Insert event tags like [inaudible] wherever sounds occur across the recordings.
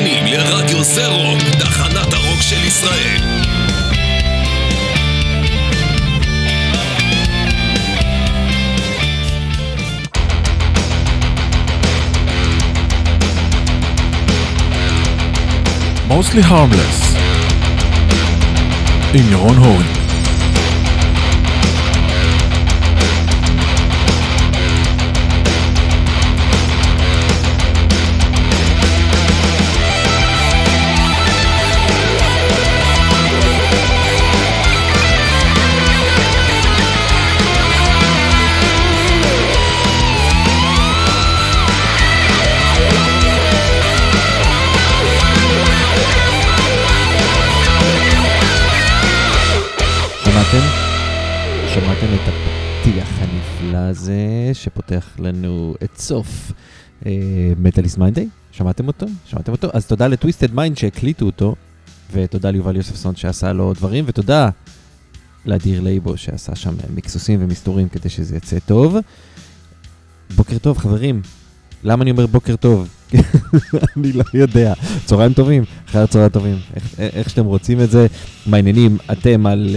מאזינים לרדיו זה רוק, תחנת הרוק של ישראל. Mostly Harmless עם ירון הורן הזה, שפותח לנו את סוף מטאליסט uh, מיינדיי? שמעתם אותו? שמעתם אותו? אז תודה לטוויסטד מיינד שהקליטו אותו, ותודה ליובל יוספסון שעשה לו דברים, ותודה לאדיר לייבו שעשה שם מקסוסים ומסתורים כדי שזה יצא טוב. בוקר טוב חברים, למה אני אומר בוקר טוב? [laughs] אני לא יודע. צהריים טובים, אחרי הצהריים טובים, איך, איך שאתם רוצים את זה. מעניינים, אתם על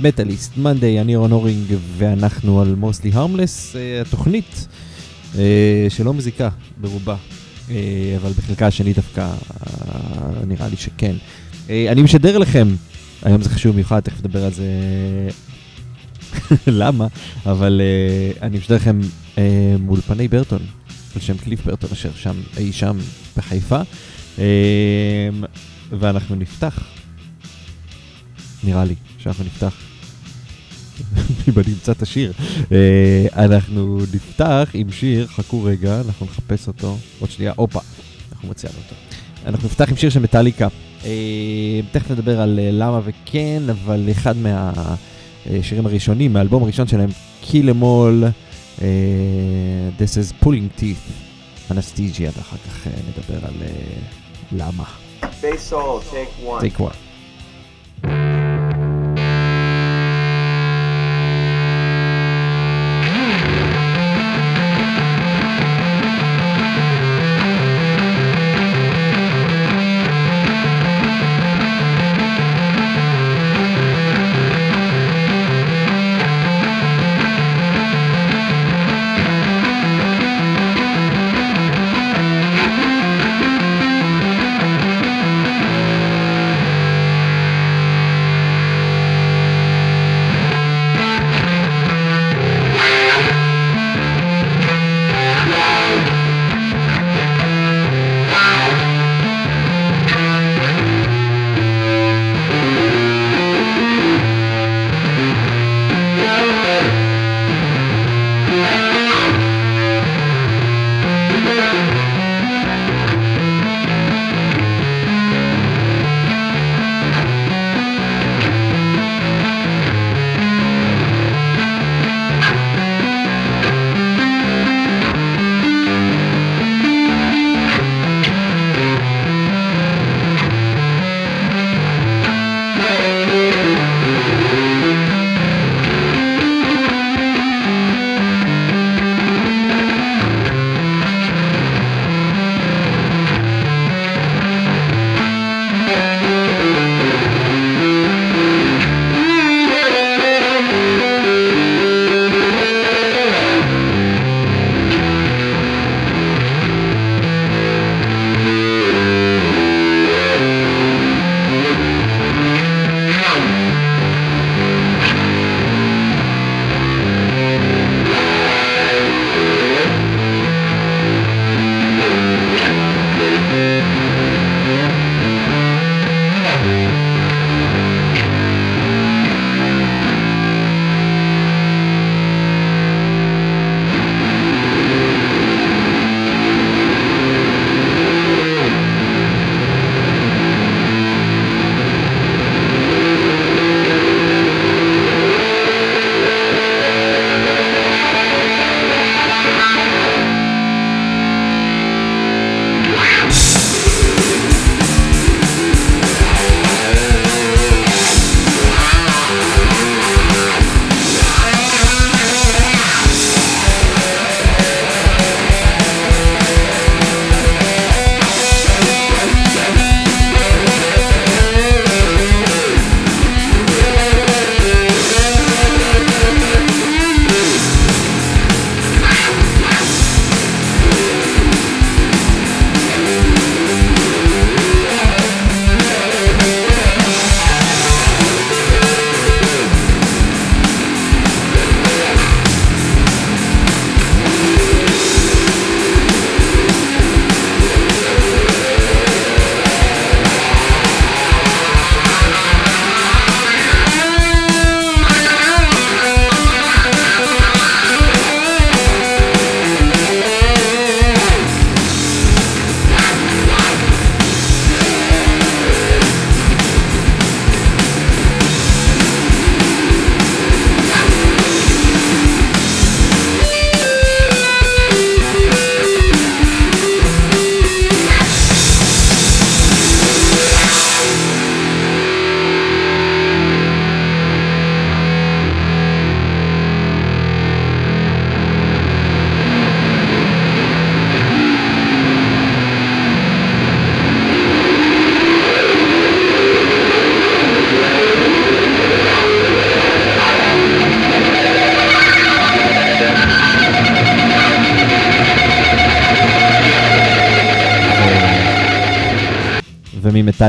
מטאליסט uh, מנדי, אני רון אורינג, ואנחנו על מוסלי הרמלס, uh, התוכנית uh, שלא מזיקה ברובה, uh, אבל בחלקה השני דווקא uh, נראה לי שכן. Uh, אני משדר לכם, היום זה חשוב במיוחד, תכף נדבר על זה [laughs] למה, אבל uh, אני משדר לכם uh, מאולפני ברטון. על שם קליף ברטון אשר שם, אי שם בחיפה. אמ, ואנחנו נפתח, נראה לי שאנחנו נפתח. [laughs] אם אני אמצא את השיר. אה, אנחנו נפתח עם שיר, חכו רגע, אנחנו נחפש אותו. עוד שנייה, הופה, אנחנו מציעים אותו. אנחנו נפתח עם שיר של מטאליקה. אה, תכף נדבר על אה, למה וכן, אבל אחד מהשירים הראשונים, מהאלבום הראשון שלהם, קיל-אמול. Uh, this is pulling teeth, אנסטיג'יה, ואחר כך uh, נדבר על uh, למה. Bass solo, take one. take one.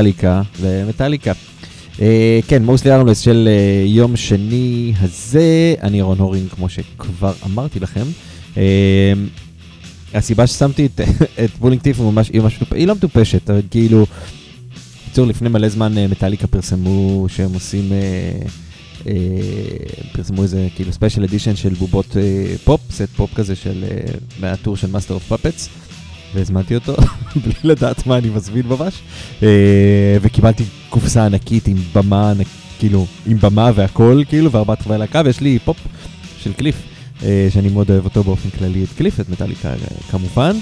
וממטאליקה, ומטאליקה. אה, כן, Mostly Harmless של אה, יום שני הזה, אני רון הורינג, כמו שכבר אמרתי לכם. אה, הסיבה ששמתי את, [laughs] את בולינג טיף ממש, היא ממש, היא לא מטופשת, אבל כאילו, בקיצור, לפני מלא זמן אה, מטאליקה פרסמו שהם עושים, אה, אה, פרסמו איזה כאילו special edition של בובות אה, פופ, סט פופ כזה של, אה, מהטור של Master of Puppets, והזמנתי אותו [laughs] [laughs] בלי לדעת מה אני מזמין ממש, אה, וקיבלתי קופסה ענקית עם במה, כאילו, עם במה והכל, כאילו, וארבעת חברי להקה, ויש לי פופ של קליף. אה, שאני מאוד אוהב אותו באופן כללי, את קליף, את מטאליקה אה, כמובן.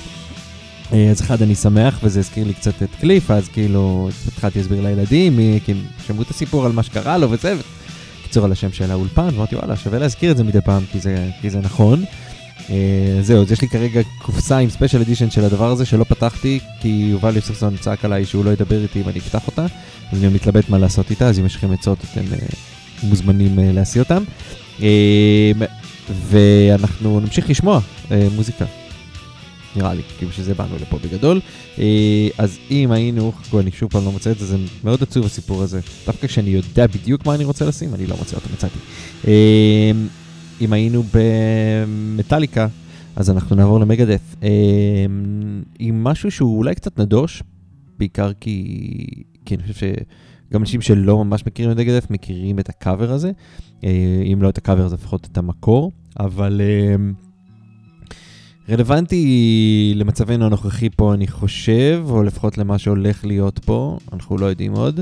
אז אחד, אני שמח, וזה הזכיר לי קצת את קליף, אז כאילו, התחלתי להסביר לילדים, כי הם שמעו את הסיפור על מה שקרה לו וזה, בקיצור על השם של האולפן, ואמרתי וואלה, שווה להזכיר את זה מדי פעם, כי זה, כי זה נכון. אה, זהו, אז יש לי כרגע קופסה עם ספיישל אדישן של הדבר הזה שלא פתחתי, כי יובל יוספסון צעק עליי שהוא לא ידבר איתי אם אני אפתח אותה, אז אני מתלבט מה לעשות איתה, אז אם יש לכם עצות אתם אה, מוזמנים אה, להשיא אותם. ואנחנו נמשיך לשמוע מוזיקה. נראה לי, כאילו שזה באנו לפה בגדול. אז אם היינו, חכו, אני שוב פעם לא מוצא את זה, זה מאוד עצוב הסיפור הזה. דווקא כשאני יודע בדיוק מה אני רוצה לשים, אני לא מוצא אותו, מצאתי. אם היינו במטאליקה, אז אנחנו נעבור למגדף. אה, עם משהו שהוא אולי קצת נדוש, בעיקר כי, כי אני חושב שגם אנשים שלא ממש מכירים את מגדף מכירים את הקאבר הזה. אה, אם לא את הקאבר אז לפחות את המקור, אבל אה, רלוונטי למצבנו הנוכחי פה אני חושב, או לפחות למה שהולך להיות פה, אנחנו לא יודעים עוד.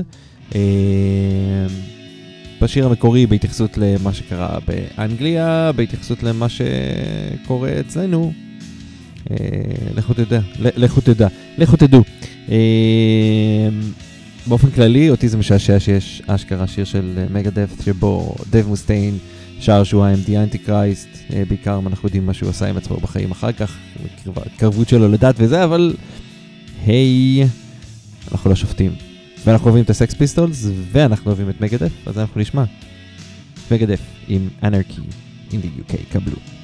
בשיר המקורי בהתייחסות למה שקרה באנגליה, בהתייחסות למה שקורה אצלנו. אה, לכו תדע, לכו תדע, לכו תדעו. אה, באופן כללי, אותי זה משעשע שיש אשכרה שיר של מגה-דף, שבו דב מוסטיין שר שהוא ה-MD אנטי-קרייסט, אה, בעיקר אם אנחנו יודעים מה שהוא עשה עם עצמו בחיים אחר כך, התקרבות שלו לדת וזה, אבל היי, אנחנו לא שופטים. ואנחנו אוהבים את הסקס פיסטולס, ואנחנו אוהבים את מגה-דף, אז אנחנו נשמע. מגה-דף עם אנרקי in the UK, קבלו.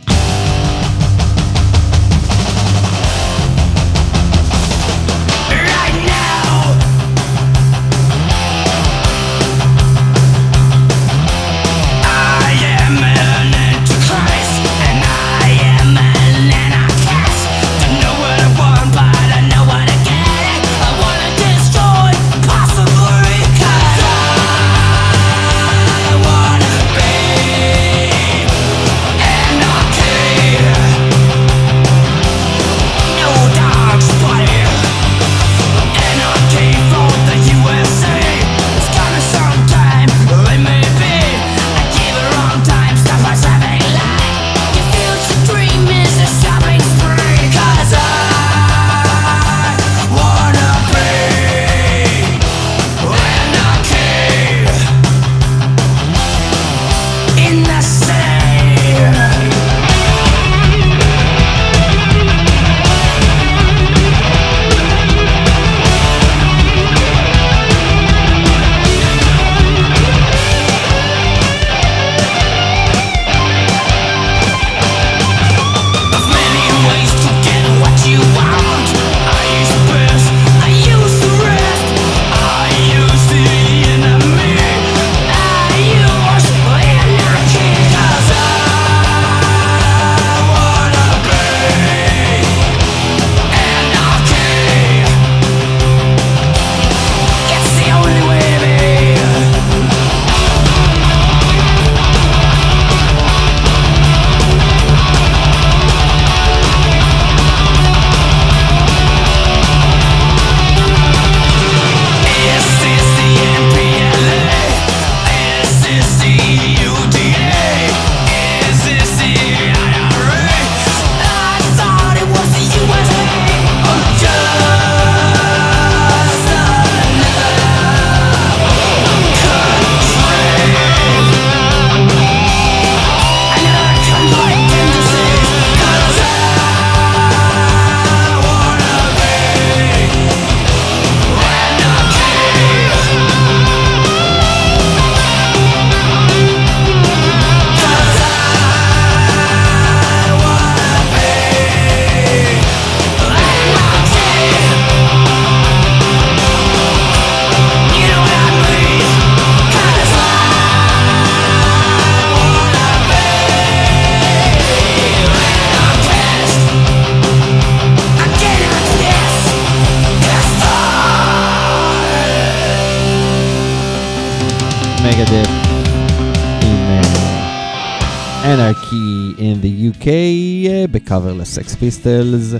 UK uh, בקאבר לסקס פיסטלס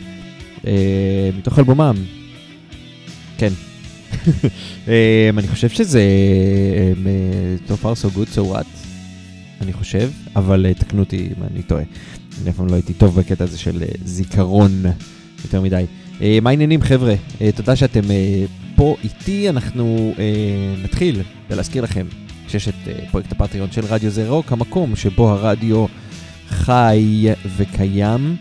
uh, מתוך אלבומם. כן. um, [laughs] אני חושב שזה um, so far so good so what אני חושב, אבל uh, תקנו אותי אם אני טועה. אני אף פעם לא הייתי טוב בקטע הזה של uh, זיכרון יותר מדי. Uh, מה העניינים חבר'ה? Uh, תודה שאתם uh, פה איתי, אנחנו uh, נתחיל בלהזכיר לכם שיש את uh, פרויקט הפטריון של רדיו זה רוק, המקום שבו הרדיו חי וקיים.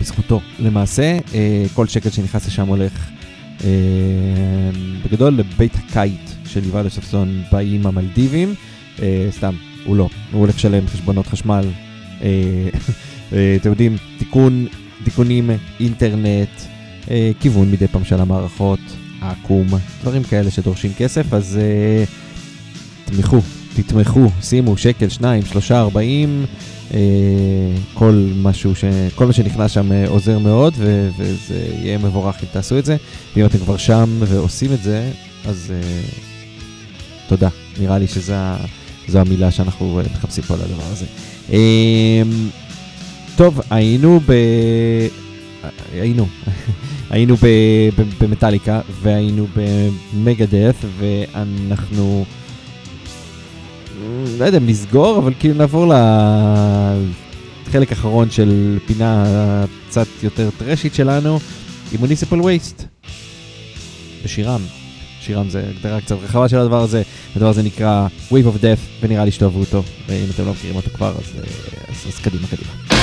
בזכותו למעשה, uh, כל שקל שנכנס לשם הולך uh, בגדול לבית הקיט של יובל יוספסון באיים המלדיבים. Uh, סתם, הוא לא, הוא הולך לשלם חשבונות חשמל. אה, [laughs] אה, אתם יודעים, תיקון, תיקונים, אינטרנט, אה, כיוון מדי פעם של המערכות, עקום, דברים כאלה שדורשים כסף, אז אה, תתמכו, תתמכו, שימו שקל, שניים, שלושה, ארבעים, אה, כל, משהו ש... כל מה שנכנס שם אה, עוזר מאוד, ו... וזה יהיה מבורך אם תעשו את זה. ואם אתם כבר שם ועושים את זה, אז אה, תודה. נראה לי שזו המילה שאנחנו אה, מחפשים פה על הדבר הזה. אמ, טוב, היינו ב... היינו. [laughs] היינו. במטאליקה והיינו במגדף ואנחנו... לא יודע, אם אבל כאילו נעבור לחלק האחרון של פינה קצת יותר טרשית שלנו, עם מוניסיפל וייסט. בשירם. שירם זה הגדרה קצת רחבה של הדבר הזה. הדבר הזה נקרא Wave of Death, ונראה לי שתאהבו אותו. ואם אתם לא מכירים אותו כבר, אז, אה, אז, אז קדימה, קדימה.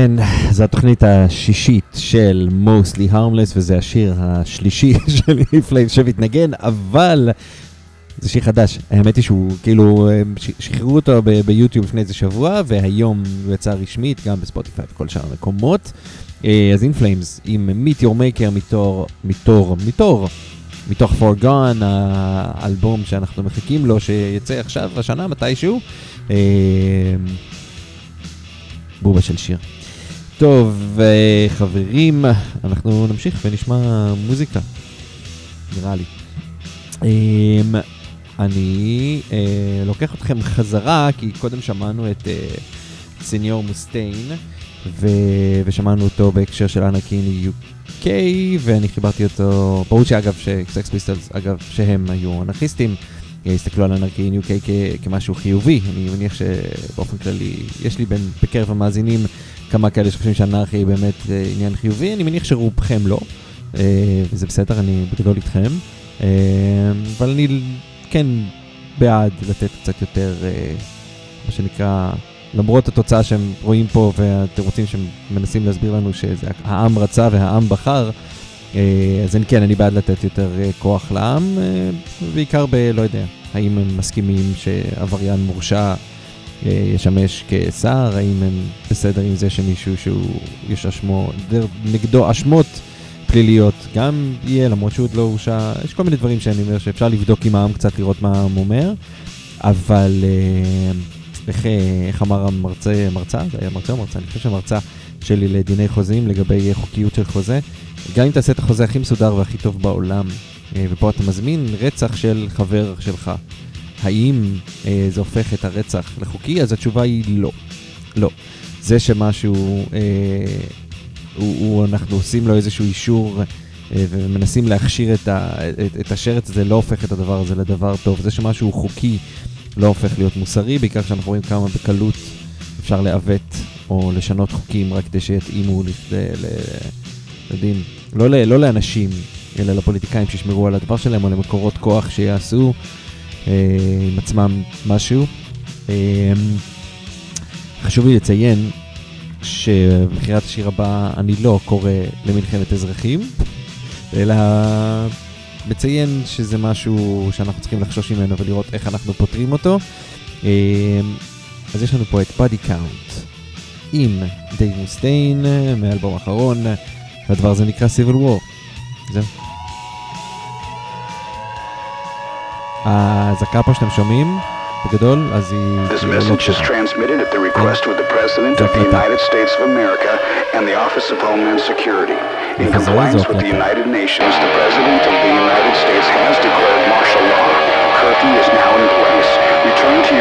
כן, זו התוכנית השישית של Mostly Harmless, וזה השיר השלישי [laughs] של אינפליים שמתנגן, אבל זה שיר חדש. האמת היא שהוא, כאילו, שחררו אותו ביוטיוב לפני איזה שבוע, והיום הוא יצא רשמית, גם בספוטיפיי וכל שאר המקומות. אה, אז אינפלאמס עם Meet Your Maker מתור, מתור, מתור, מתוך Forgone, האלבום שאנחנו מחכים לו, שיצא עכשיו, השנה, מתישהו. אה, בובה של שיר. טוב, אה, חברים, אנחנו נמשיך ונשמע מוזיקה, נראה לי. אמ, אני אה, לוקח אתכם חזרה, כי קודם שמענו את אה, סניור מוסטיין, ו... ושמענו אותו בהקשר של אנקיני UK, ואני חיברתי אותו, ברור שאגב, סקס פיסטלס, אגב, שהם היו אנרכיסטים, הסתכלו על אנרכי UK כ- כמשהו חיובי, אני מניח שבאופן כללי, יש לי בין, בקרב המאזינים כמה כאלה שחושבים שאנרכיה היא באמת אה, עניין חיובי, אני מניח שרובכם לא, אה, וזה בסדר, אני בגדול איתכם. אה, אבל אני כן בעד לתת קצת יותר, אה, מה שנקרא, למרות התוצאה שהם רואים פה והתירוצים שהם מנסים להסביר לנו שזה העם רצה והעם בחר, אה, אז אני כן, אני בעד לתת יותר אה, כוח לעם, אה, בעיקר ב... לא יודע, האם הם מסכימים שעבריין מורשע ישמש כשר, האם הם בסדר עם זה שמישהו שהוא, יש אשמו, נגדו אשמות פליליות גם יהיה, למרות שהוא עוד לא הורשע, יש כל מיני דברים שאני אומר שאפשר לבדוק עם העם קצת, לראות מה העם אומר, אבל אה, איך, אה, איך אמר המרצה, מרצה? זה היה מרצה או מרצה? אני חושב שהמרצה שלי לדיני חוזים לגבי חוקיות של חוזה, גם אם תעשה את החוזה הכי מסודר והכי טוב בעולם, אה, ופה אתה מזמין רצח של חבר שלך, האם אה, זה הופך את הרצח לחוקי? אז התשובה היא לא. לא. זה שמשהו, אה, הוא, הוא, אנחנו עושים לו איזשהו אישור אה, ומנסים להכשיר את, ה, את, את השרץ הזה, לא הופך את הדבר הזה לדבר טוב. זה שמשהו הוא חוקי לא הופך להיות מוסרי, בעיקר כשאנחנו רואים כמה בקלות אפשר לעוות או לשנות חוקים רק כדי שיתאימו לכדי, ל... יודעים, לא, לא לאנשים, אלא לפוליטיקאים שישמרו על הדבר שלהם, או למקורות כוח שיעשו עם עצמם משהו. אה, חשוב לי לציין שבבחירת השיר הבא אני לא קורא למלחמת אזרחים, אלא מציין שזה משהו שאנחנו צריכים לחשוש ממנו ולראות איך אנחנו פותרים אותו. אה, אז יש לנו פה את Body Count עם דייב מוסטיין מאלבום האחרון, והדבר הזה נקרא Civil War. זהו. האזעקה פה שאתם שומעים, בגדול, אז היא... This כאילו לא message is קשורה. transmitted at the request of the President of the United States of America and the Office of Homeland Security. In This is compliance also with the okay. United Nations, the President of the United States has declared martial law. Curfew is now in place. Return to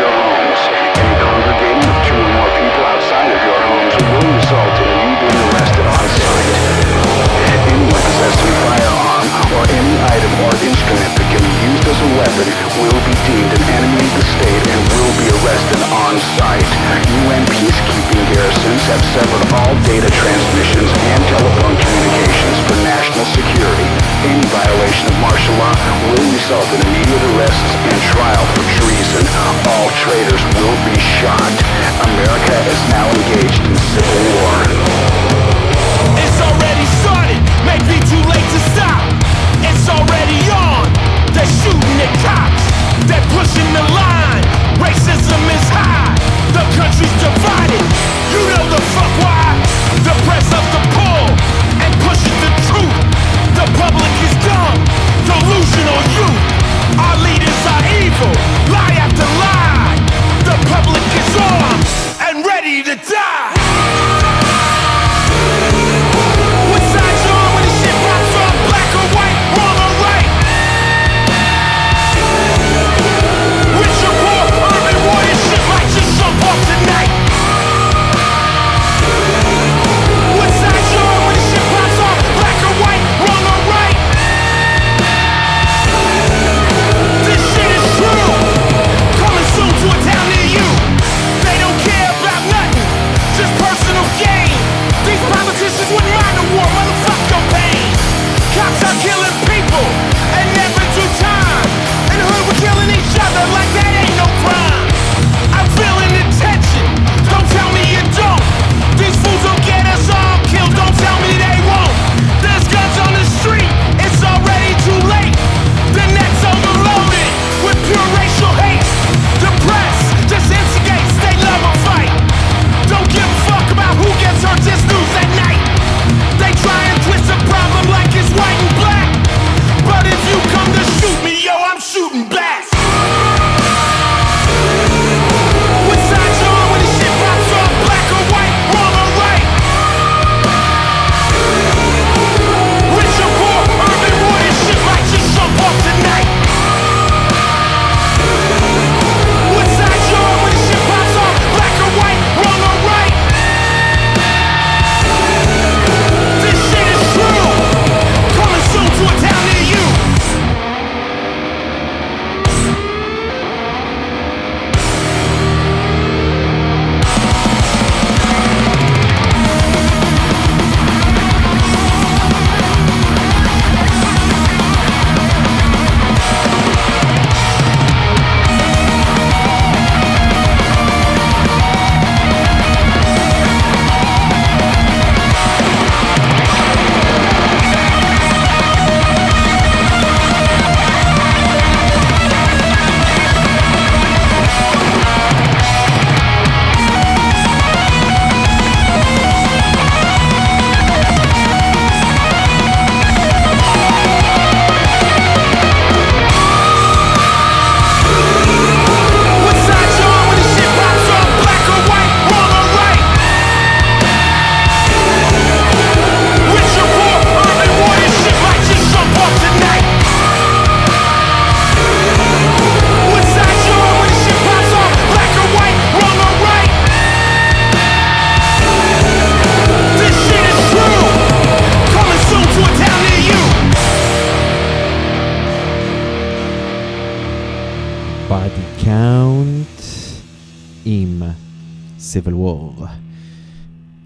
Civil War.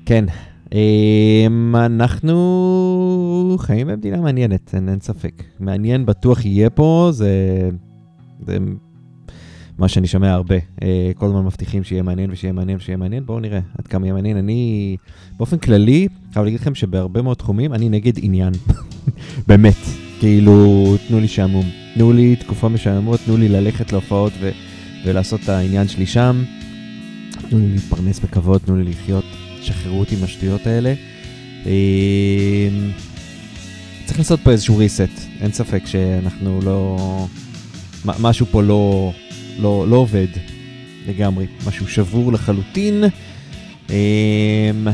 כן, אמ, אנחנו חיים במדינה מעניינת, אין, אין ספק. מעניין בטוח יהיה פה, זה, זה מה שאני שומע הרבה. אה, כל הזמן מבטיחים שיהיה מעניין ושיהיה מעניין ושיהיה מעניין, בואו נראה עד כמה יהיה מעניין. אני באופן כללי, חייב להגיד לכם שבהרבה מאוד תחומים אני נגד עניין. [laughs] באמת, כאילו, תנו לי שעמום. תנו לי תקופה משעממות, תנו לי ללכת להופעות ו- ולעשות את העניין שלי שם. תנו לי להתפרנס בכבוד, תנו לי לחיות, שחררו אותי מהשטויות האלה. אמ, צריך לעשות פה איזשהו reset, אין ספק שאנחנו לא... משהו פה לא, לא, לא עובד לגמרי, משהו שבור לחלוטין. אמ,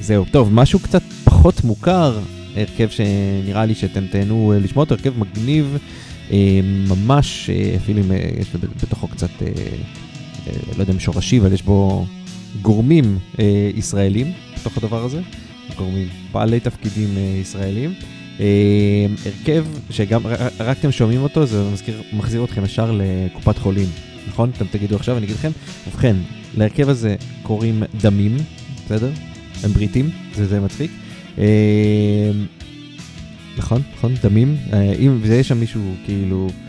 זהו, טוב, משהו קצת פחות מוכר, הרכב שנראה לי שאתם תהנו אה, לשמוע אותו, הרכב מגניב, אה, ממש, אה, אפילו אם אה, יש בתוכו קצת, לא יודע אם שורשי, אבל יש בו גורמים אה, ישראלים בתוך הדבר הזה, גורמים, בעלי תפקידים אה, ישראלים. אה, הרכב שגם, רק אתם שומעים אותו, זה מזכיר, מחזיר אתכם ישר לקופת חולים, נכון? אתם תגידו עכשיו, אני אגיד לכם, ובכן, להרכב הזה קוראים דמים, בסדר? הם בריטים, זה, זה מצחיק. אה, נכון, נכון, דמים. אה, אם, ויש שם מישהו כאילו, אה,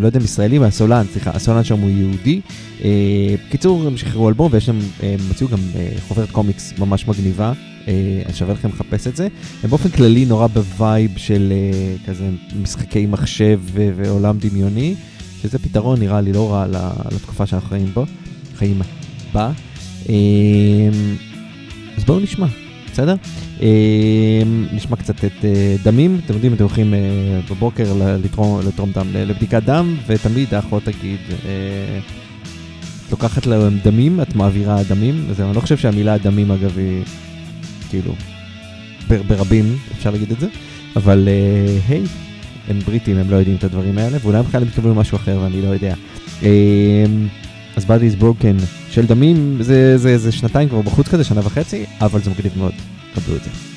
לא יודע אם ישראלי, הסולן, סליחה, הסולן שם הוא יהודי. אה, בקיצור, הם שחררו אלבום ויש שם, הם הוציאו גם אה, חוברת קומיקס ממש מגניבה. אה, שווה לכם לחפש את זה. הם באופן כללי נורא ב vibe של אה, כזה משחקי מחשב ועולם דמיוני, שזה פתרון נראה לי לא רע לתקופה שאנחנו חיים בו, חיים בה. אה, אז בואו נשמע, בסדר? אה, נשמע קצת את אה, דמים, אתם יודעים, אתם הולכים אה, בבוקר לתרום, לתרום דם, לבדיקת דם, ותמיד האחות תגיד, את לוקחת להם דמים, את מעבירה דמים, וזהו, אני לא חושב שהמילה דמים אגב היא כאילו בר, ברבים, אפשר להגיד את זה, אבל היי, הם בריטים, הם לא יודעים את הדברים האלה, ואולי הם בכלל מתכוונים למשהו אחר ואני לא יודע. אז Body is Broken של דמים, זה, זה, זה שנתיים כבר בחוץ כזה, שנה וחצי, אבל זה מגניב מאוד, קבלו את זה.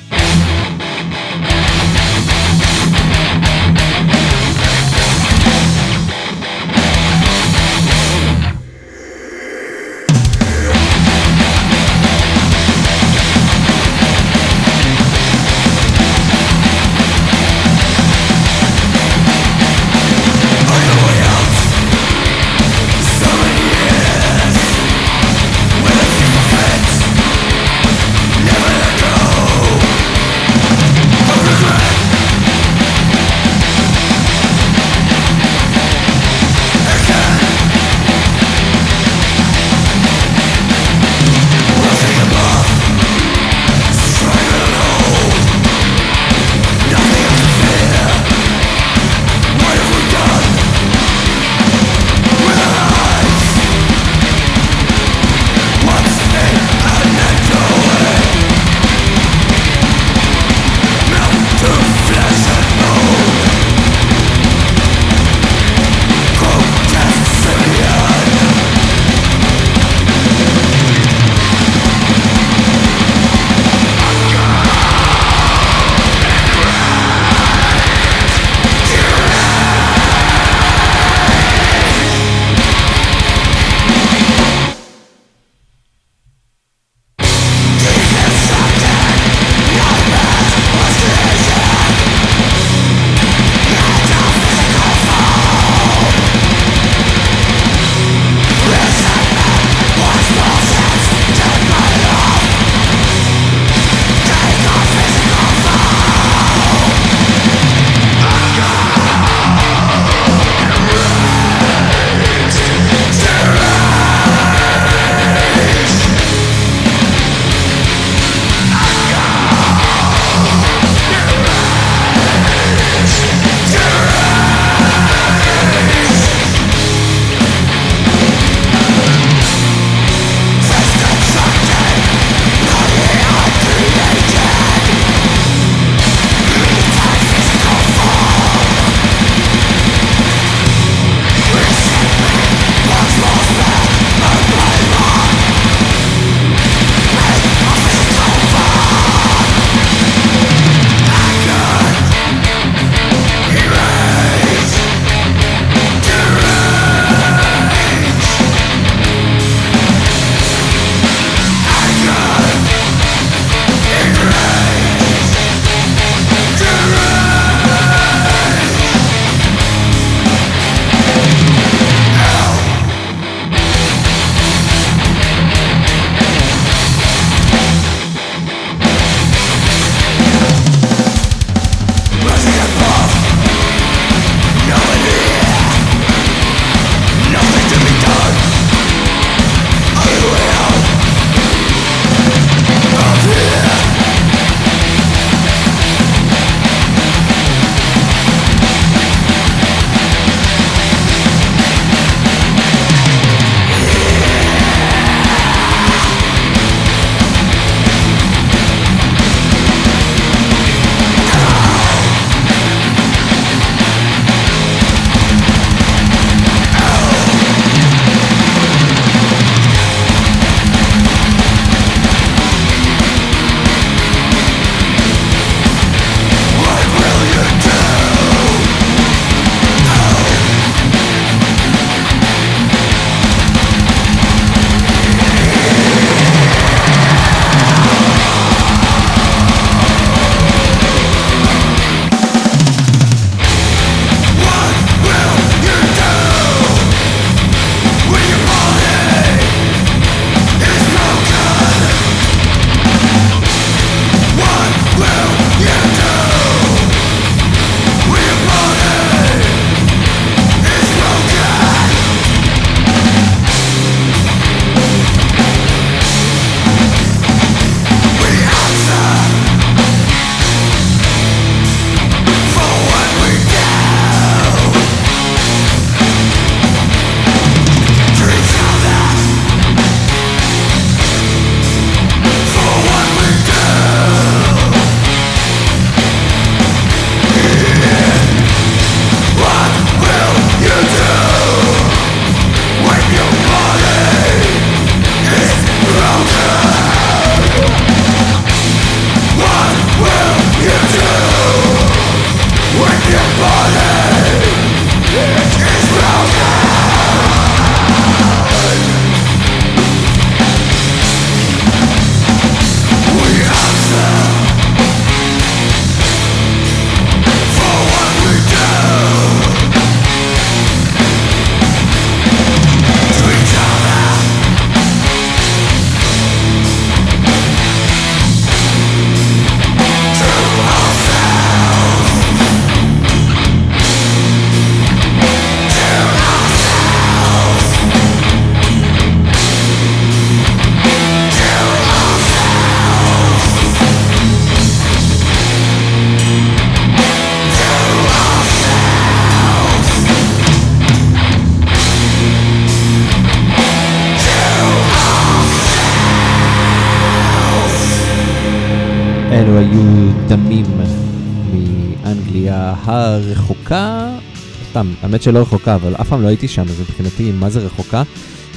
סתם, האמת שלא רחוקה, אבל אף פעם לא הייתי שם, אז מבחינתי, מה זה רחוקה?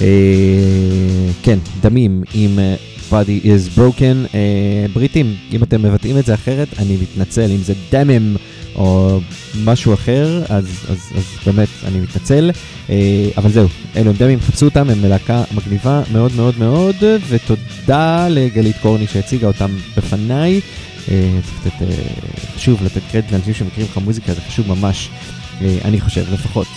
אה, כן, דמים עם אה, body is broken. אה, בריטים, אם אתם מבטאים את זה אחרת, אני מתנצל, אם זה דמם או משהו אחר, אז, אז, אז באמת, אני מתנצל. אבל זהו, אלו הם דמים, חפשו אותם, הם להקה מגניבה מאוד מאוד מאוד, ותודה לגלית קורני שהציגה אותם בפניי. צריך לתת, חשוב לתת קרדיט לאנשים שמכירים לך מוזיקה, זה חשוב ממש, אני חושב לפחות.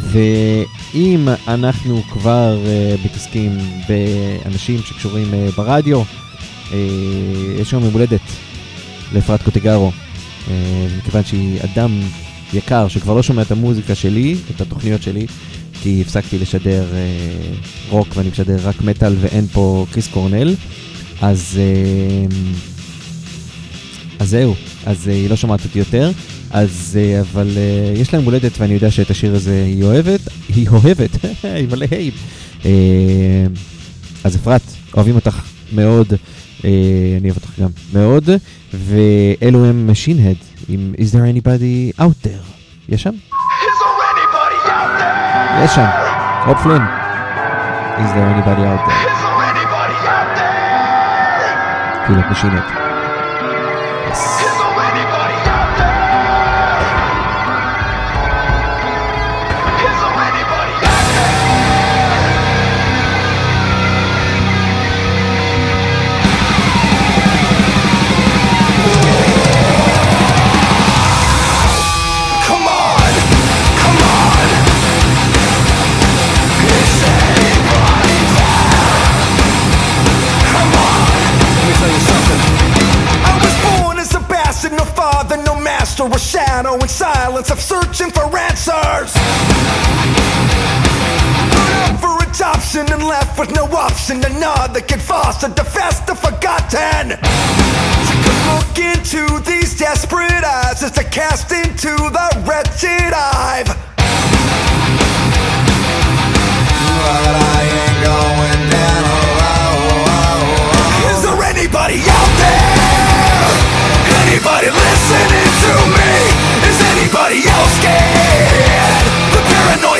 ואם אנחנו כבר uh, מתעסקים באנשים שקשורים uh, ברדיו, יש היום יום הולדת לאפרת קוטגרו, מכיוון שהיא אדם יקר שכבר לא שומע את המוזיקה שלי, את התוכניות שלי, כי הפסקתי לשדר רוק ואני משדר רק מטאל ואין פה קריס קורנל, אז, אז זהו, אז היא לא שומעת אותי יותר. אז אה, אבל אה, יש להם הולדת ואני יודע שאת השיר הזה היא אוהבת, היא אוהבת, [laughs] היא מלא הייב. אה, אז אפרת, אוהבים אותך מאוד, אני אוהב אותך גם מאוד, ואלו הם Machine Head עם Is there anybody out there? יש שם? יש שם, רוב פלין. Is there anybody out there? כאילו משין-הד. Yes. Master, a shadow in silence of searching for answers. Put up for adoption and left with no option. Another kid fostered to fest the forgotten. Cause look into these desperate eyes as to cast into the wretched I've. But I ain't going down Is there anybody out there? Anybody listening to me? Is anybody else scared? The paranoia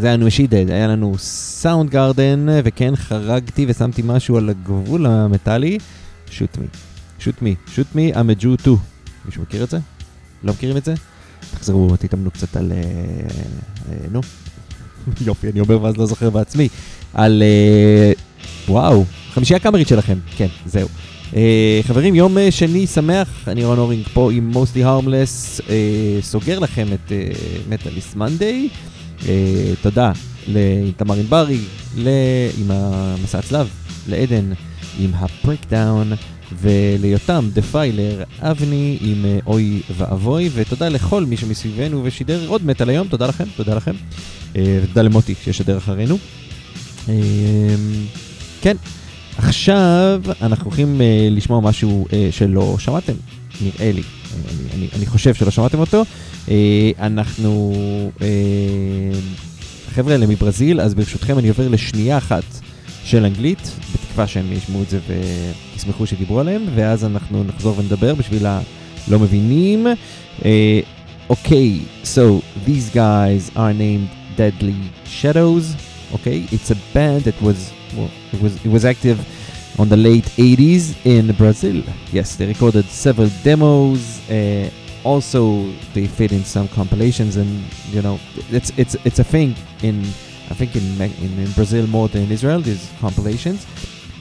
אז היה לנו שידד, היה לנו סאונד גארדן וכן חרגתי ושמתי משהו על הגבול המטאלי שוט מי, שוט מי, שוט מי, Jew too מישהו מכיר את זה? לא מכירים את זה? תחזרו, תתאמנו קצת על... אה, אה, נו, [laughs] יופי, אני אומר ואז לא זוכר בעצמי. על... אה, וואו, חמישייה קאמרית שלכם, כן, זהו. אה, חברים, יום אה, שני שמח, אני רון אורינג פה עם Mostly Harmless, אה, סוגר לכם את מטאליסט מנדיי. תודה לתמר ענברי, עם המסע הצלב, לעדן עם הברקדאון, וליותם דפיילר אבני עם אה, אוי ואבוי, ותודה לכל מי שמסביבנו ושידר עוד מטאל היום, תודה לכם, תודה לכם. אה, ותודה למוטי שישדר אחרינו. אה, כן, עכשיו אנחנו הולכים אה, לשמוע משהו אה, שלא שמעתם, נראה לי. אני, אני, אני חושב שלא שמעתם אותו. אה, אנחנו, אה, החבר'ה האלה מברזיל, אז ברשותכם אני עובר לשנייה אחת של אנגלית, בתקווה שהם ישמעו את זה וישמחו שדיברו עליהם, ואז אנחנו נחזור ונדבר בשביל הלא מבינים. אה, אוקיי, so these guys are named Deadly Shadows. Okay, it's a band that was well, it was it was active on the late 80s in Brazil. Yes, they recorded several demos. Uh, also, they fit in some compilations, and you know, it's it's it's a thing in I think in in, in Brazil more than in Israel. These compilations.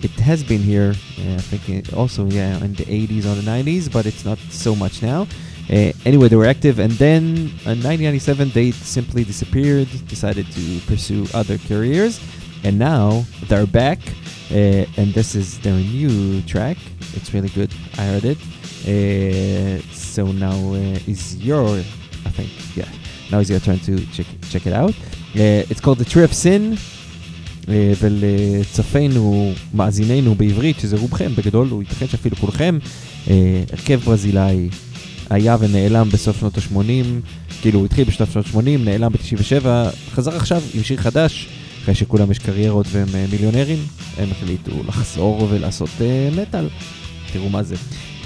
It has been here, uh, I think, it also yeah, in the 80s or the 90s, but it's not so much now. Uh, anyway, they were active, and then in 1997 they simply disappeared, decided to pursue other careers, and now they're back, uh, and this is their new track. It's really good. I heard it. Uh, so now uh, is your, I think, yeah. Now is your turn to check check it out. Uh, it's called the Tree of Sin. uh, ולצפינו, מאזיננו בעברית, שזה רובכם בגדול, הוא ייתכן שאפילו כולכם, uh, הרכב ברזילאי היה ונעלם בסוף שנות ה-80, כאילו הוא התחיל בשנות ה-80, נעלם ב-97, חזר עכשיו עם שיר חדש, אחרי שכולם יש קריירות והם אה, מיליונרים, הם החליטו לחזור ולעשות אה, מטאל, תראו מה זה.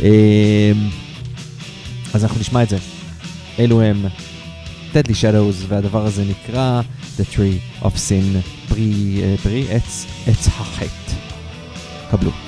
אה, אז אנחנו נשמע את זה. אלו הם Deadly Shadows, והדבר הזה נקרא The Tree of Sin, פרי, אה, עץ, עץ החטא. קבלו.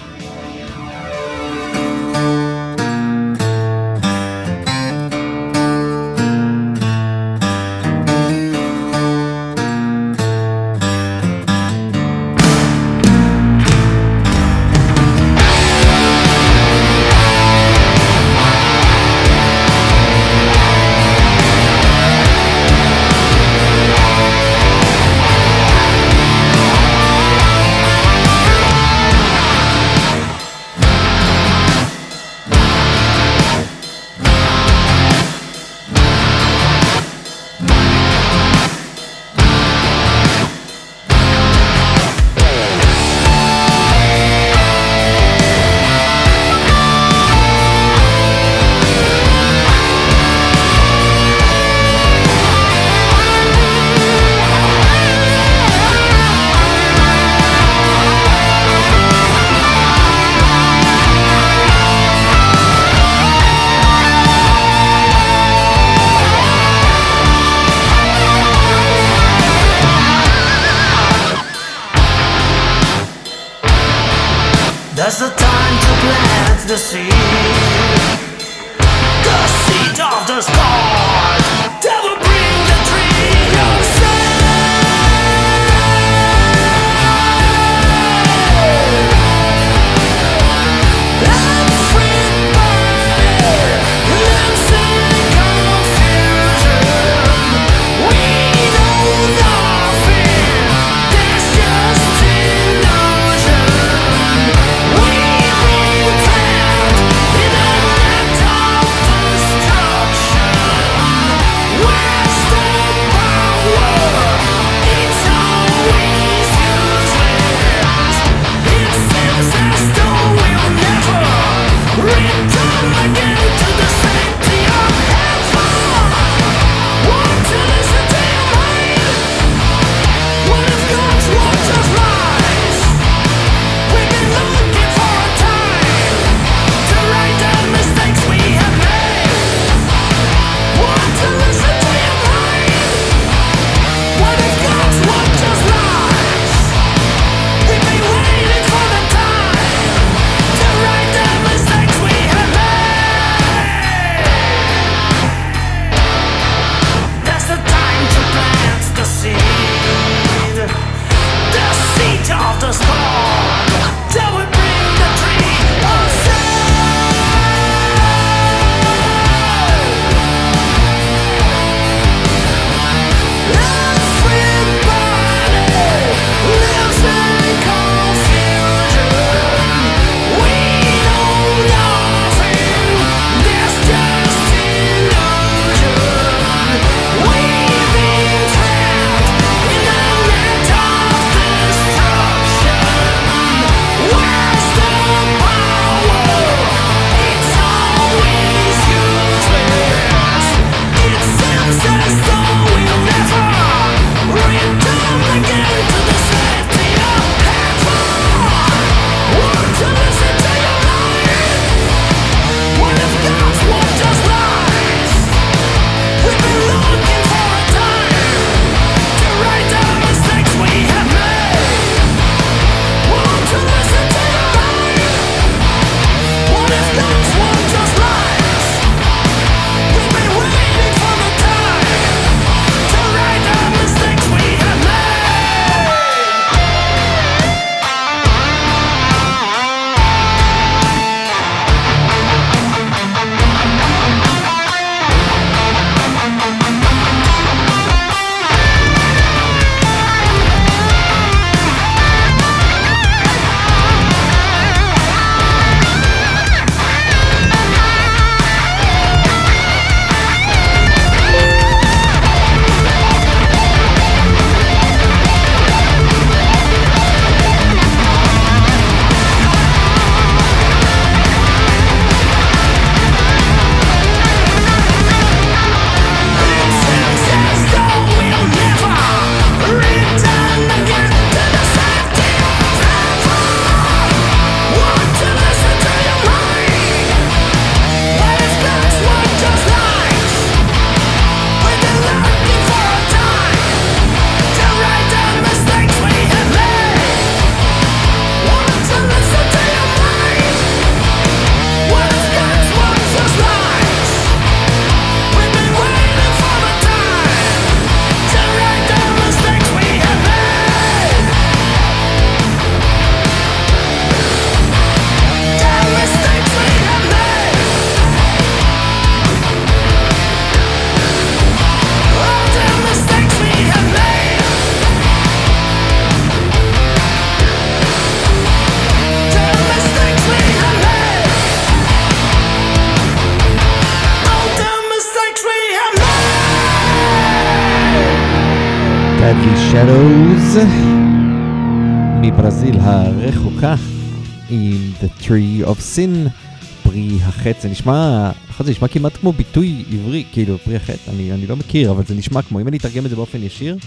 זה נשמע, זה נשמע כמעט כמו ביטוי עברי, כאילו פרי החטא, אני, אני לא מכיר, אבל זה נשמע כמו, אם אני אתרגם את זה באופן ישיר,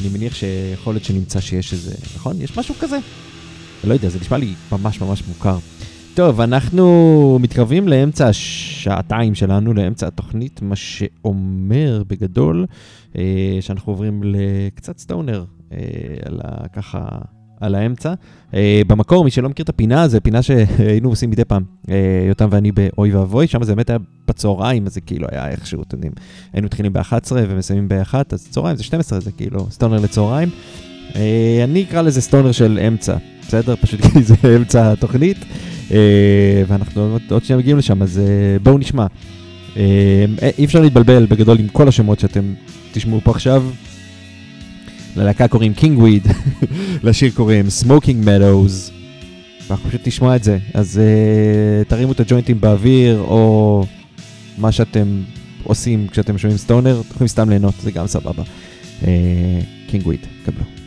אני מניח שיכול להיות שנמצא שיש איזה, נכון? יש משהו כזה? אני לא יודע, זה נשמע לי ממש ממש מוכר. טוב, אנחנו מתקרבים לאמצע השעתיים שלנו, לאמצע התוכנית, מה שאומר בגדול אה, שאנחנו עוברים לקצת סטונר, אה, על ה, ככה, על האמצע. אה, במקור, מי שלא מכיר את הפינה, זה פינה שהיינו עושים מדי פעם, אה, יותם ואני באוי ואבוי, שם זה באמת היה בצהריים, אז זה כאילו היה איכשהו, אתם יודעים, היינו מתחילים ב-11 ומסיימים ב-1, אז צהריים זה 12, זה כאילו סטונר לצהריים. אה, אני אקרא לזה סטונר של אמצע, בסדר? פשוט כי זה אמצע התוכנית. ואנחנו עוד, שנייה מגיעים לשם, אז בואו נשמע. אי אפשר להתבלבל בגדול עם כל השמות שאתם תשמעו פה עכשיו. ללהקה קוראים King Weed, [laughs] לשיר קוראים Smoking Meadows, ואנחנו פשוט נשמע את זה. אז uh, תרימו את הג'וינטים באוויר, או מה שאתם עושים כשאתם שומעים stoner, אתם יכולים סתם ליהנות, זה גם סבבה. King Weed, קבלו.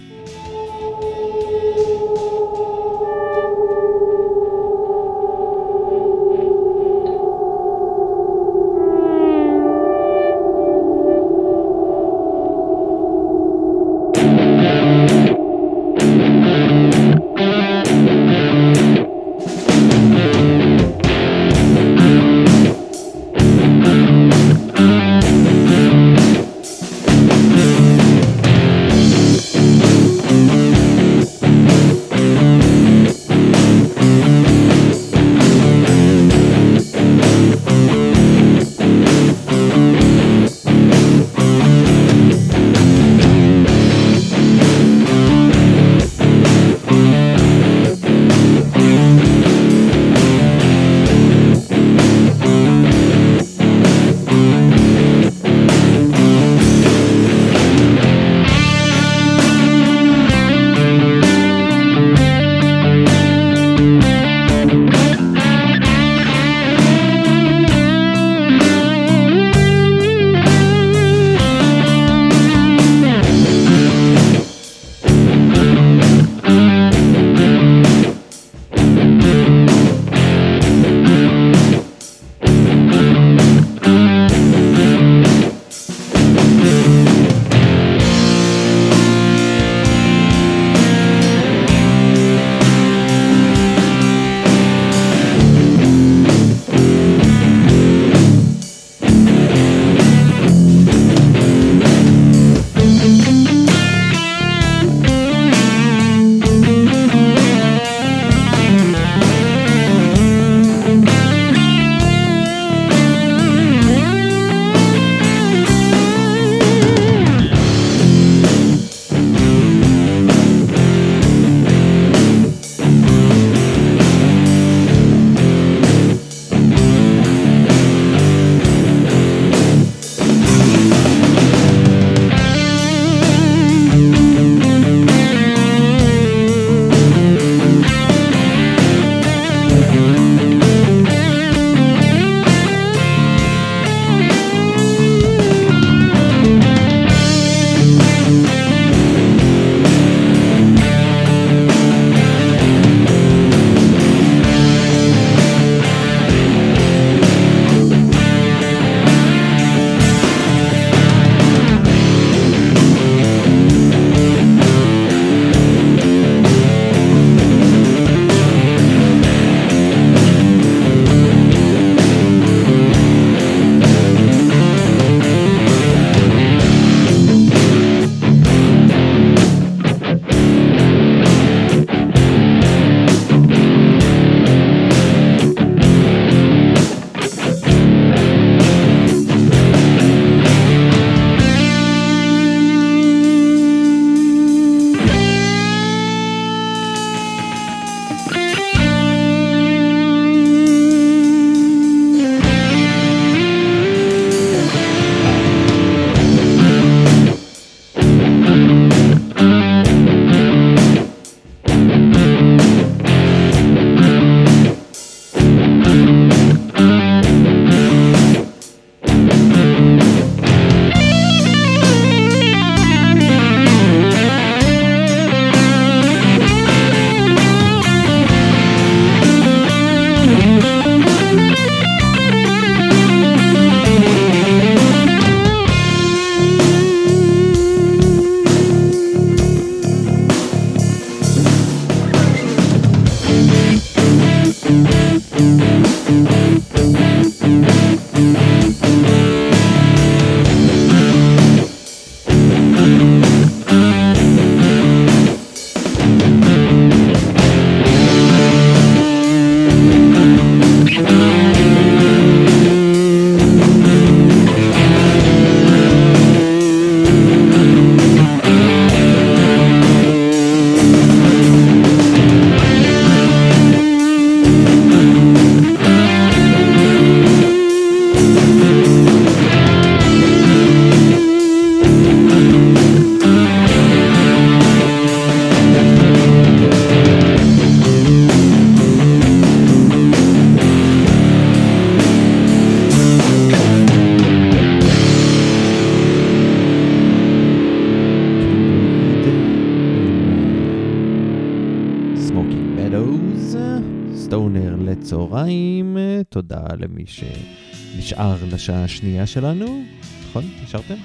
לשעה השנייה שלנו, נכון? נשארתם?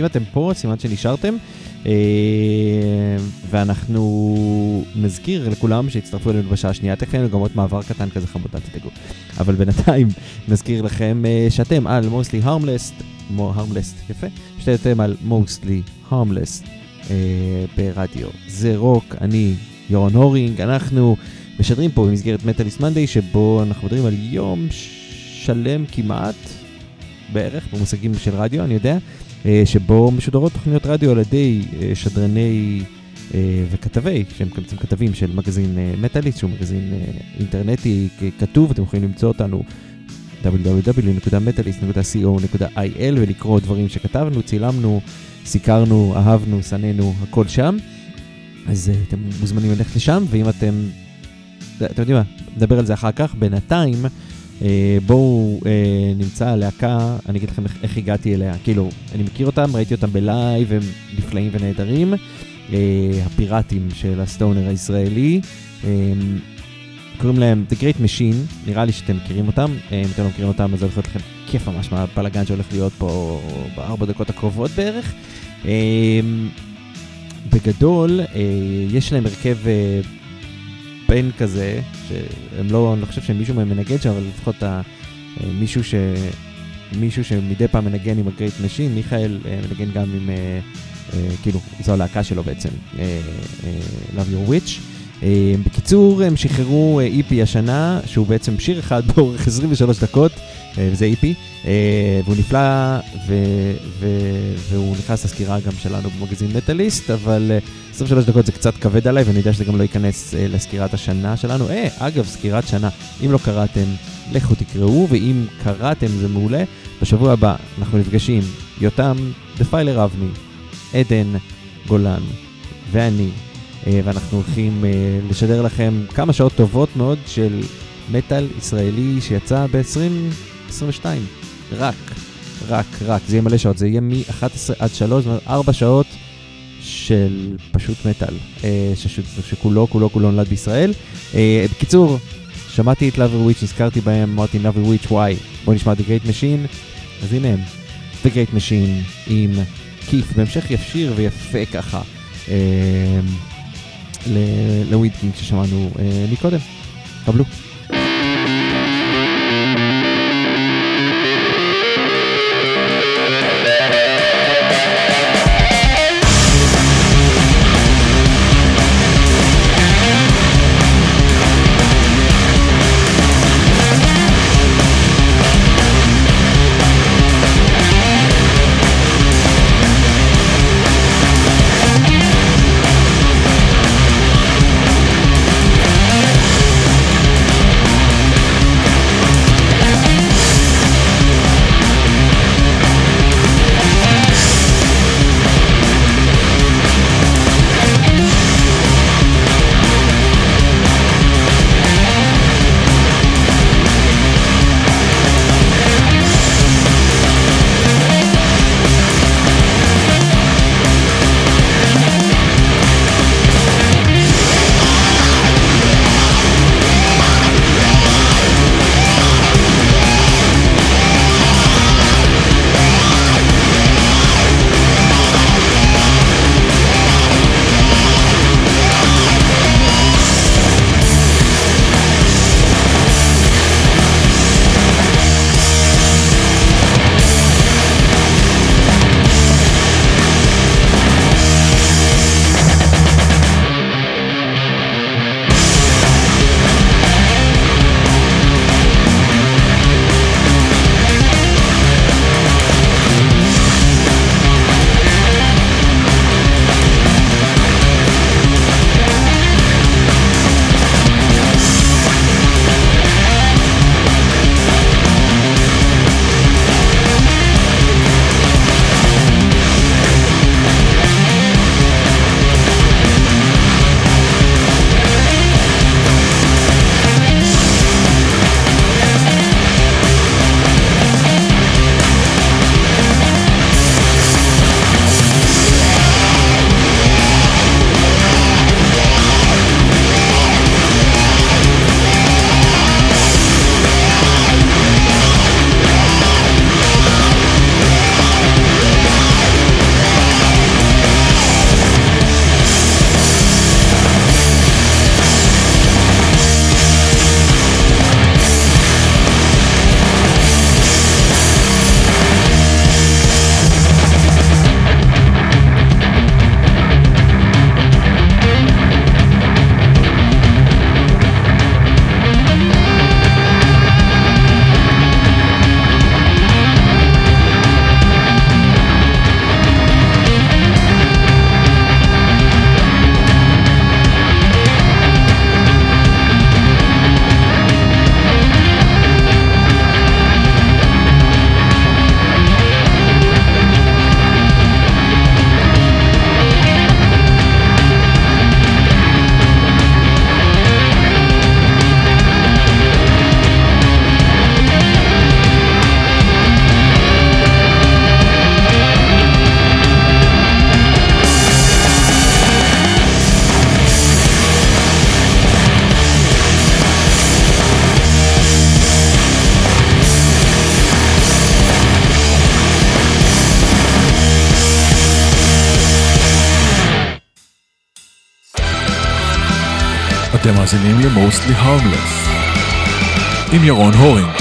אם אתם פה, סימן שנשארתם. אה, ואנחנו נזכיר לכולם שהצטרפו אלינו בשעה השנייה, תכף יהיה לנו גם עוד מעבר קטן כזה חמוד, אל תדאגו. אבל בינתיים [laughs] נזכיר לכם אה, שאתם על mostly harmless, harmless, יפה, שאתם על mostly harmless אה, ברדיו. זה רוק, אני יורון הורינג, אנחנו משדרים פה במסגרת מטאליסט מנדי, שבו אנחנו מדברים על יום שלם כמעט, בערך, במושגים של רדיו, אני יודע, אה, שבו משודרות תוכניות רדיו על ידי אה, שדרני אה, וכתבי, שהם בעצם כתבים של מגזין מטאליסט, שהוא מגזין אינטרנטי כתוב, אתם יכולים למצוא אותנו www.metalist.co.il ולקרוא דברים שכתבנו, צילמנו, סיקרנו, אהבנו, שנאנו, הכל שם. אז אתם מוזמנים ללכת לשם, ואם אתם, אתם יודעים מה, נדבר על זה אחר כך. בינתיים, בואו אה, נמצא להקה, אני אגיד לכם איך, הגעתי אליה. כאילו, אני מכיר אותם, ראיתי אותם בלייב, הם נפלאים ונהדרים. אה, הפיראטים של הסטונר הישראלי. אה, קוראים להם The Great Machine, נראה לי שאתם מכירים אותם. אה, אם אתם לא מכירים אותם, אז הולך להיות לכם כיף ממש מהבלאגן שהולך להיות פה בארבע דקות הקרובות בערך. אה, בגדול, אה, יש להם הרכב בן כזה, שהם לא, אני לא חושב שמישהו מהם מנגן שם, אבל לפחות ה, אה, מישהו, ש, מישהו שמדי פעם מנגן עם ה Great Machine, מיכאל אה, מנגן גם עם, אה, כאילו, זו הלהקה שלו בעצם, Love Your Witch. אה, בקיצור, הם שחררו אה, EP השנה, שהוא בעצם שיר אחד [laughs] באורך 23 דקות, אה, וזה EP, אה, והוא נפלא, ו, ו, והוא נכנס לסקירה גם שלנו במגזין מטאליסט, אבל אה, 23 דקות זה קצת כבד עליי, ואני יודע שזה גם לא ייכנס לסקירת השנה שלנו. אה, אגב, סקירת שנה, אם לא קראתם, לכו תקראו, ואם קראתם זה מעולה. בשבוע הבא אנחנו נפגשים, יותם דפיילר אבני, עדן גולן ואני, ואנחנו הולכים אה, לשדר לכם כמה שעות טובות מאוד של מטאל ישראלי שיצא ב-2022. רק, רק, רק, זה יהיה מלא שעות, זה יהיה מ-11 עד 3, זאת אומרת 4 שעות של פשוט מטאל, אה, שכולו, כולו, כולו נולד בישראל. אה, בקיצור, שמעתי את Love Your Witch, נזכרתי בהם, אמרתי Love Your Witch, וואי, בוא נשמע את The Great Machine, אז הנה הם, The Great Machine עם כיף, בהמשך ישיר ויפה ככה. אה, ל- ל Weed King ששמענו אה, מקודם. קבלו. אתם מאזינים ל-Mostly Harmless עם ירון הורינג.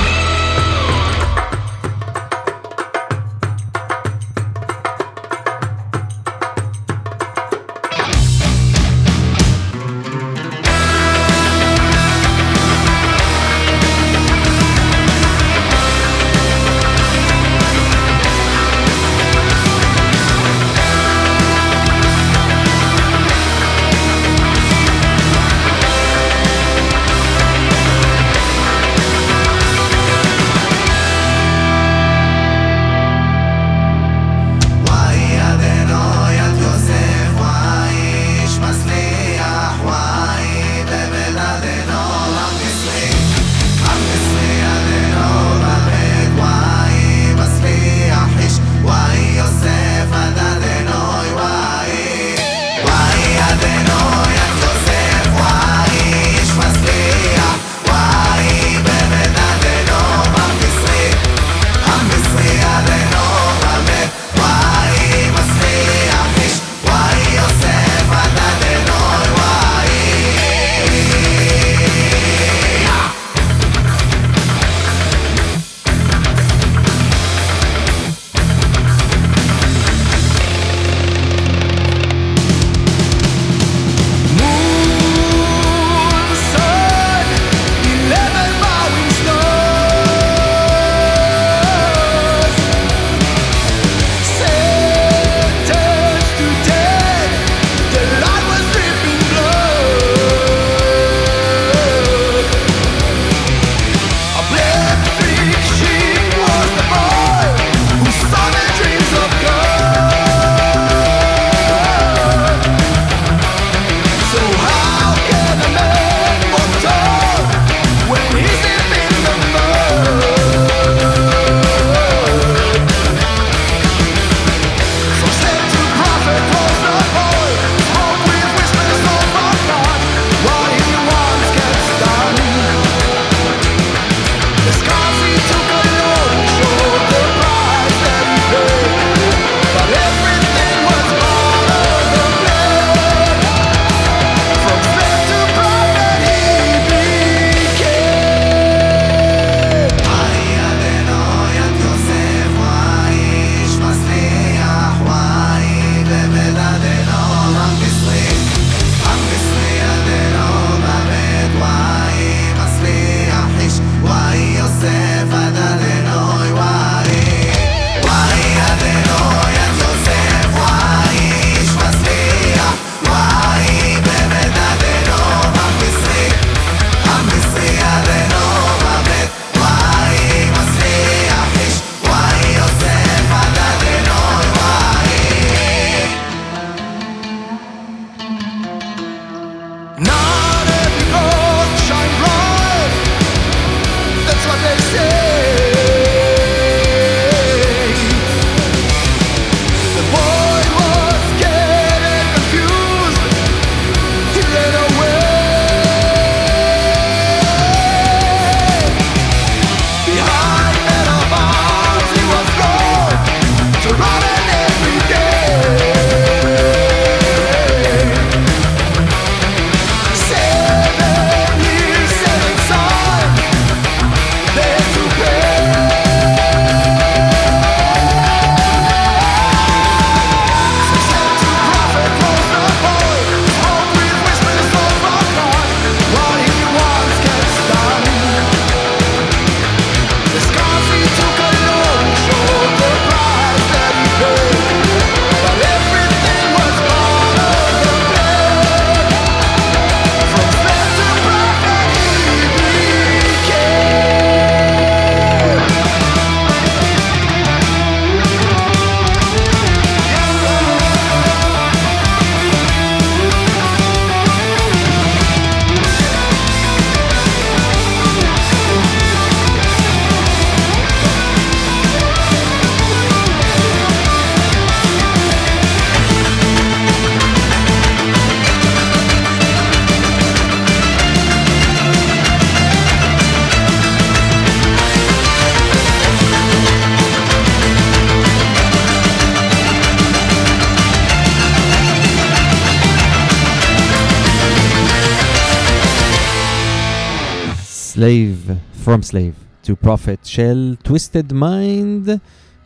Slave to Prophet של Twisted Mind,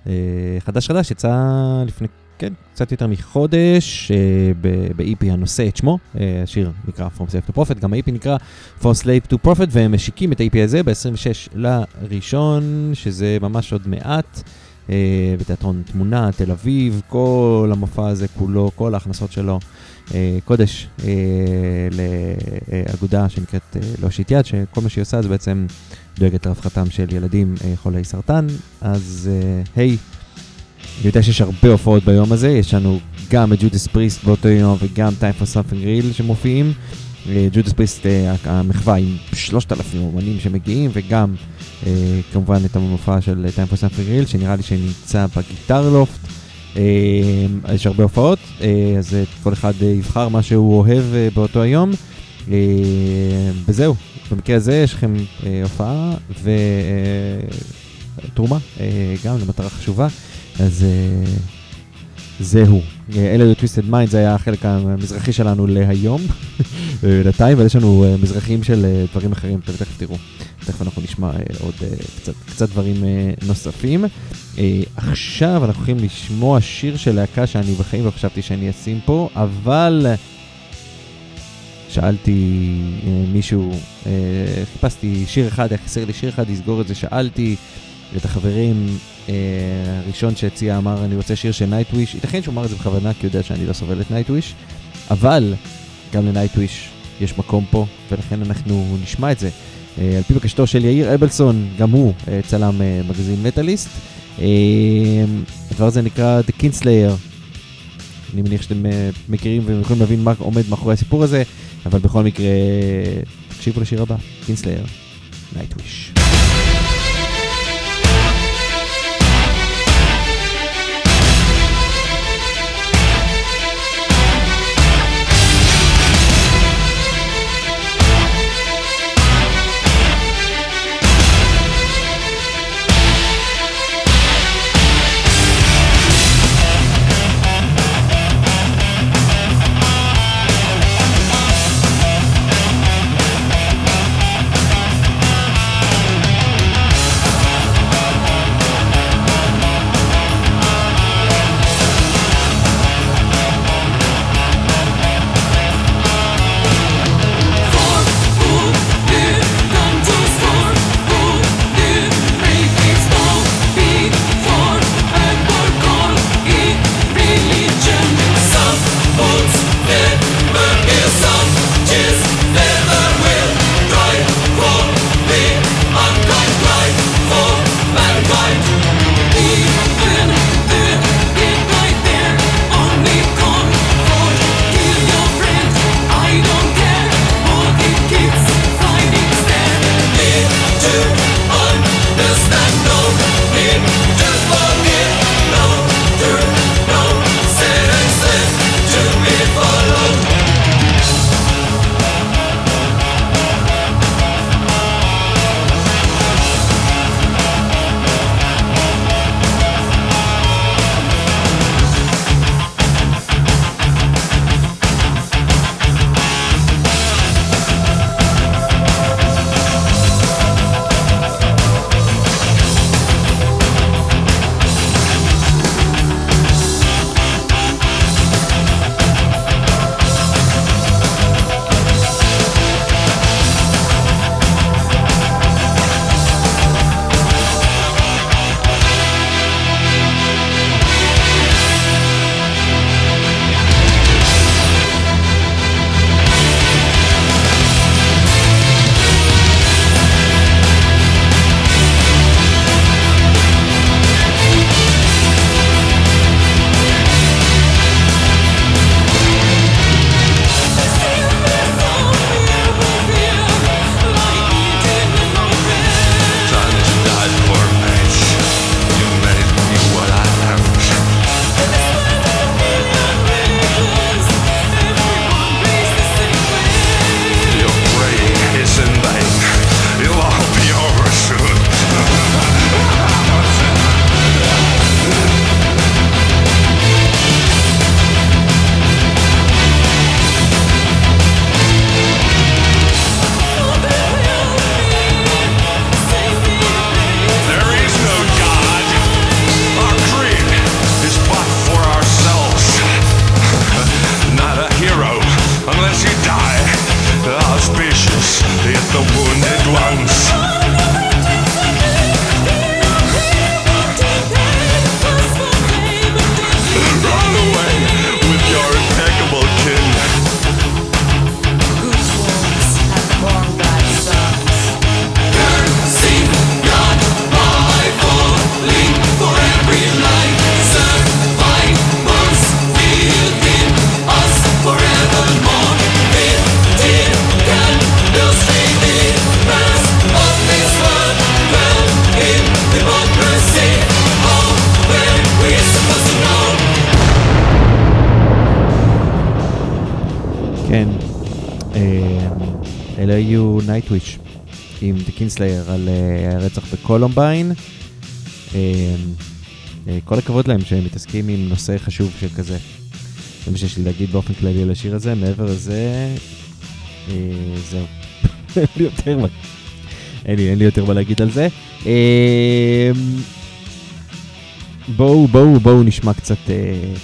אה, חדש חדש, יצא לפני, כן, קצת יותר מחודש, אה, ב-EP הנושא את שמו, אה, השיר נקרא From Slave to Prophet, גם ה-EP נקרא From Slave to Prophet, והם משיקים את ה-EP הזה ב-26 לראשון, שזה ממש עוד מעט. אה, בתיאטרון תמונה, תל אביב, כל המופע הזה כולו, כל ההכנסות שלו, אה, קודש אה, לאגודה שנקראת אה, להושיט יד, שכל מה שהיא עושה זה בעצם דואגת לרווחתם של ילדים אה, חולי סרטן. אז אה, היי, אני יודע שיש הרבה הופעות ביום הזה, יש לנו גם את ג'ודס פריסט באותו יום וגם Time for Something Real שמופיעים. ג'ודס פריסט, אה, המחווה עם 3,000 אומנים שמגיעים, וגם כמובן את המופע של Time for Something Real, שנראה לי שנמצא בגיטר לופט. יש הרבה הופעות, אז כל אחד יבחר מה שהוא אוהב באותו היום. אה, וזהו, במקרה הזה יש לכם אה, הופעה ותרומה, אה, גם למטרה חשובה. אז זהו. אלה היו Twisted Mind, זה היה החלק המזרחי שלנו להיום, [laughs] אה, לטיים, ויש לנו מזרחים של דברים אחרים, אתם תכף תראו. תכף אנחנו נשמע עוד קצת, קצת דברים נוספים. עכשיו אנחנו הולכים לשמוע שיר של להקה שאני בחיים לא חשבתי שאני אשים פה, אבל שאלתי אה, מישהו, אה, חיפשתי שיר אחד, היה חסר לי שיר אחד, לסגור את זה, שאלתי את החברים, אה, הראשון שהציע אמר, אני רוצה שיר של נייטוויש, ייתכן שהוא אמר את זה בכוונה, כי הוא יודע שאני לא סובל את נייטוויש, אבל גם לנייטוויש יש מקום פה, ולכן אנחנו נשמע את זה. על פי בקשתו של יאיר אבלסון, גם הוא צלם מגזין מטאליסט. הדבר הזה נקרא The Kinslayer. אני מניח שאתם מכירים ויכולים להבין מה עומד מאחורי הסיפור הזה, אבל בכל מקרה, תקשיבו לשיר הבא, Kinslayer, Nightwish. הרצח בקולומביין. אה, כל הכבוד להם שהם מתעסקים עם נושא חשוב שכזה. זה מה שיש לי להגיד באופן כללי על השיר הזה, מעבר לזה, אה, זהו. [laughs] אין לי יותר מה, אין לי, יותר מה להגיד על זה. אה, בואו, בואו, בואו נשמע קצת, אה,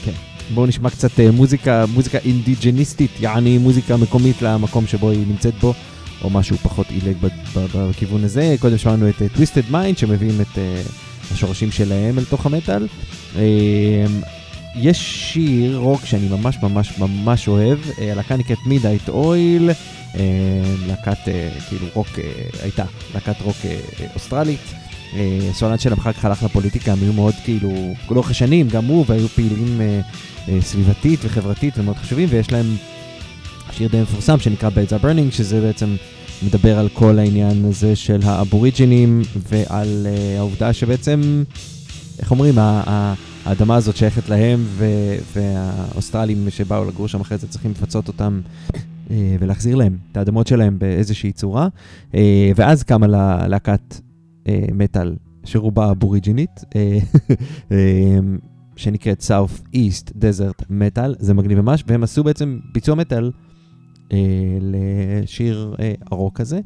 כן, בואו נשמע קצת מוזיקה, מוזיקה אינדיג'ניסטית, יעני מוזיקה מקומית למקום שבו היא נמצאת בו, או משהו פחות עילג בכיוון הזה. קודם שמענו את Twisted Mind, שמביאים את אה, השורשים שלהם אל תוך המטאל. אה, יש שיר רוק שאני ממש ממש ממש אוהב, אה, הלהקה נקראת Midnight Oil, להקת אה, כאילו רוק, אה, הייתה להקת רוק אה, אה, אוסטרלית. אה, סולן שלהם אחר כך הלך לפוליטיקה, הם היו מאוד כאילו, לאורך השנים, גם הוא, והיו פעילים אה, אה, סביבתית וחברתית ומאוד חשובים, ויש להם שיר די מפורסם שנקרא Beds are Burning, שזה בעצם מדבר על כל העניין הזה של האבוריג'ינים, ועל אה, העובדה שבעצם, איך אומרים, ה- ה- האדמה הזאת שייכת להם, ו- והאוסטרלים שבאו לגור שם אחרי זה צריכים לפצות אותם. אה, ולהחזיר להם את האדמות שלהם באיזושהי צורה. אה, ואז קמה לה- להקת מטאל שרובה אבוריג'ינית, [laughs] שנקראת South East Desert Metal, זה מגניב ממש, והם עשו בעצם ביצוע מטאל לשיר אה, ארוך כזה.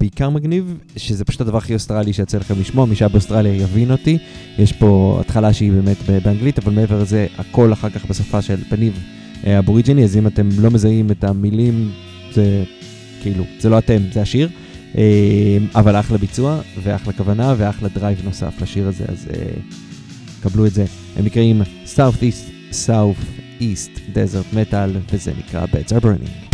בעיקר מגניב, שזה פשוט הדבר הכי אוסטרלי שיצא לכם לשמוע, מי שהיה באוסטרליה יבין אותי. יש פה התחלה שהיא באמת באנגלית, אבל מעבר לזה, הכל אחר כך בשפה של פניב אה, אבוריג'יני, אז אם אתם לא מזהים את המילים, זה כאילו, זה לא אתם, זה השיר. אה, אבל אחלה ביצוע, ואחלה כוונה, ואחלה drive נוסף לשיר הזה, אז אה, קבלו את זה. הם נקראים South East, South East Desert Metal, וזה נקרא Beds are Burning.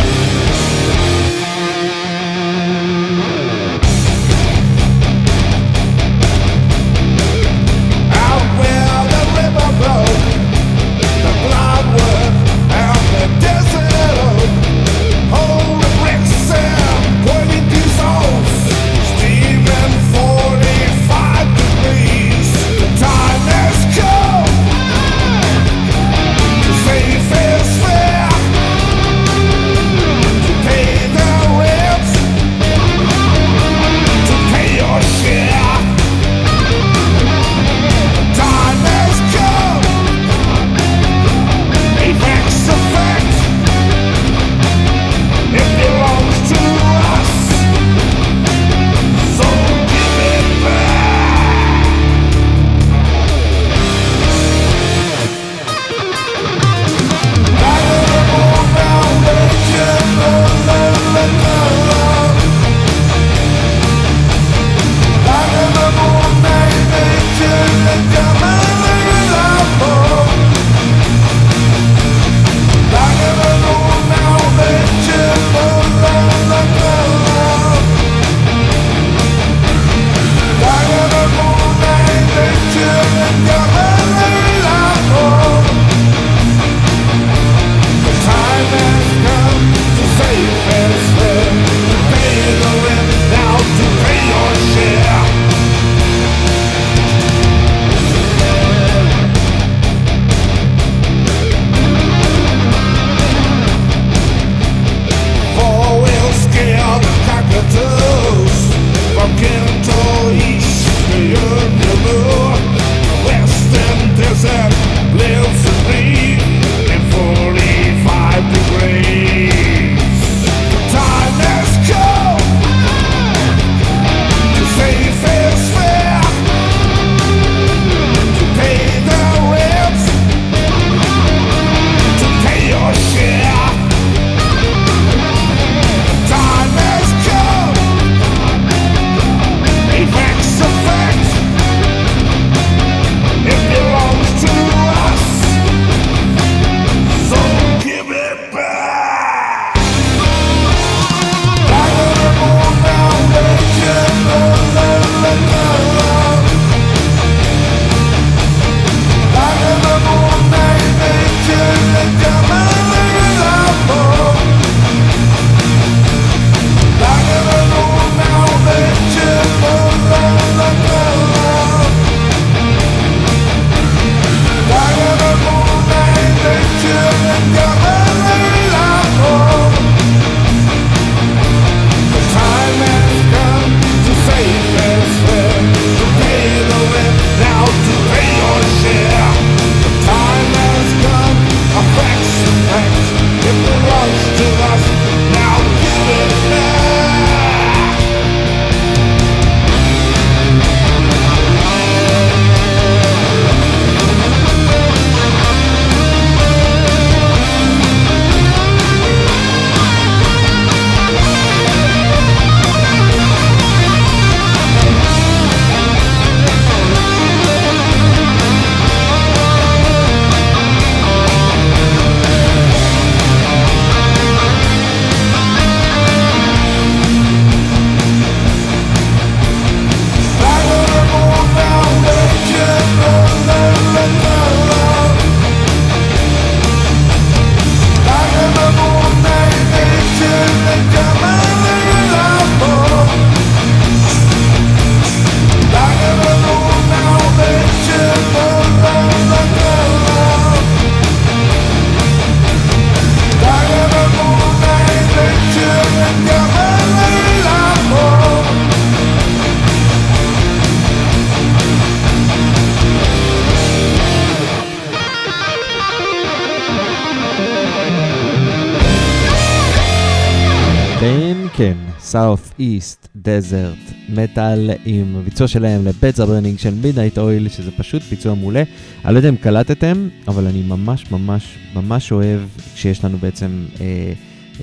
East Desert מטאל עם ביצוע שלהם are Burning של Midnight Oil, שזה פשוט ביצוע מעולה. אני לא יודע אם קלטתם, אבל אני ממש ממש ממש אוהב שיש לנו בעצם אה,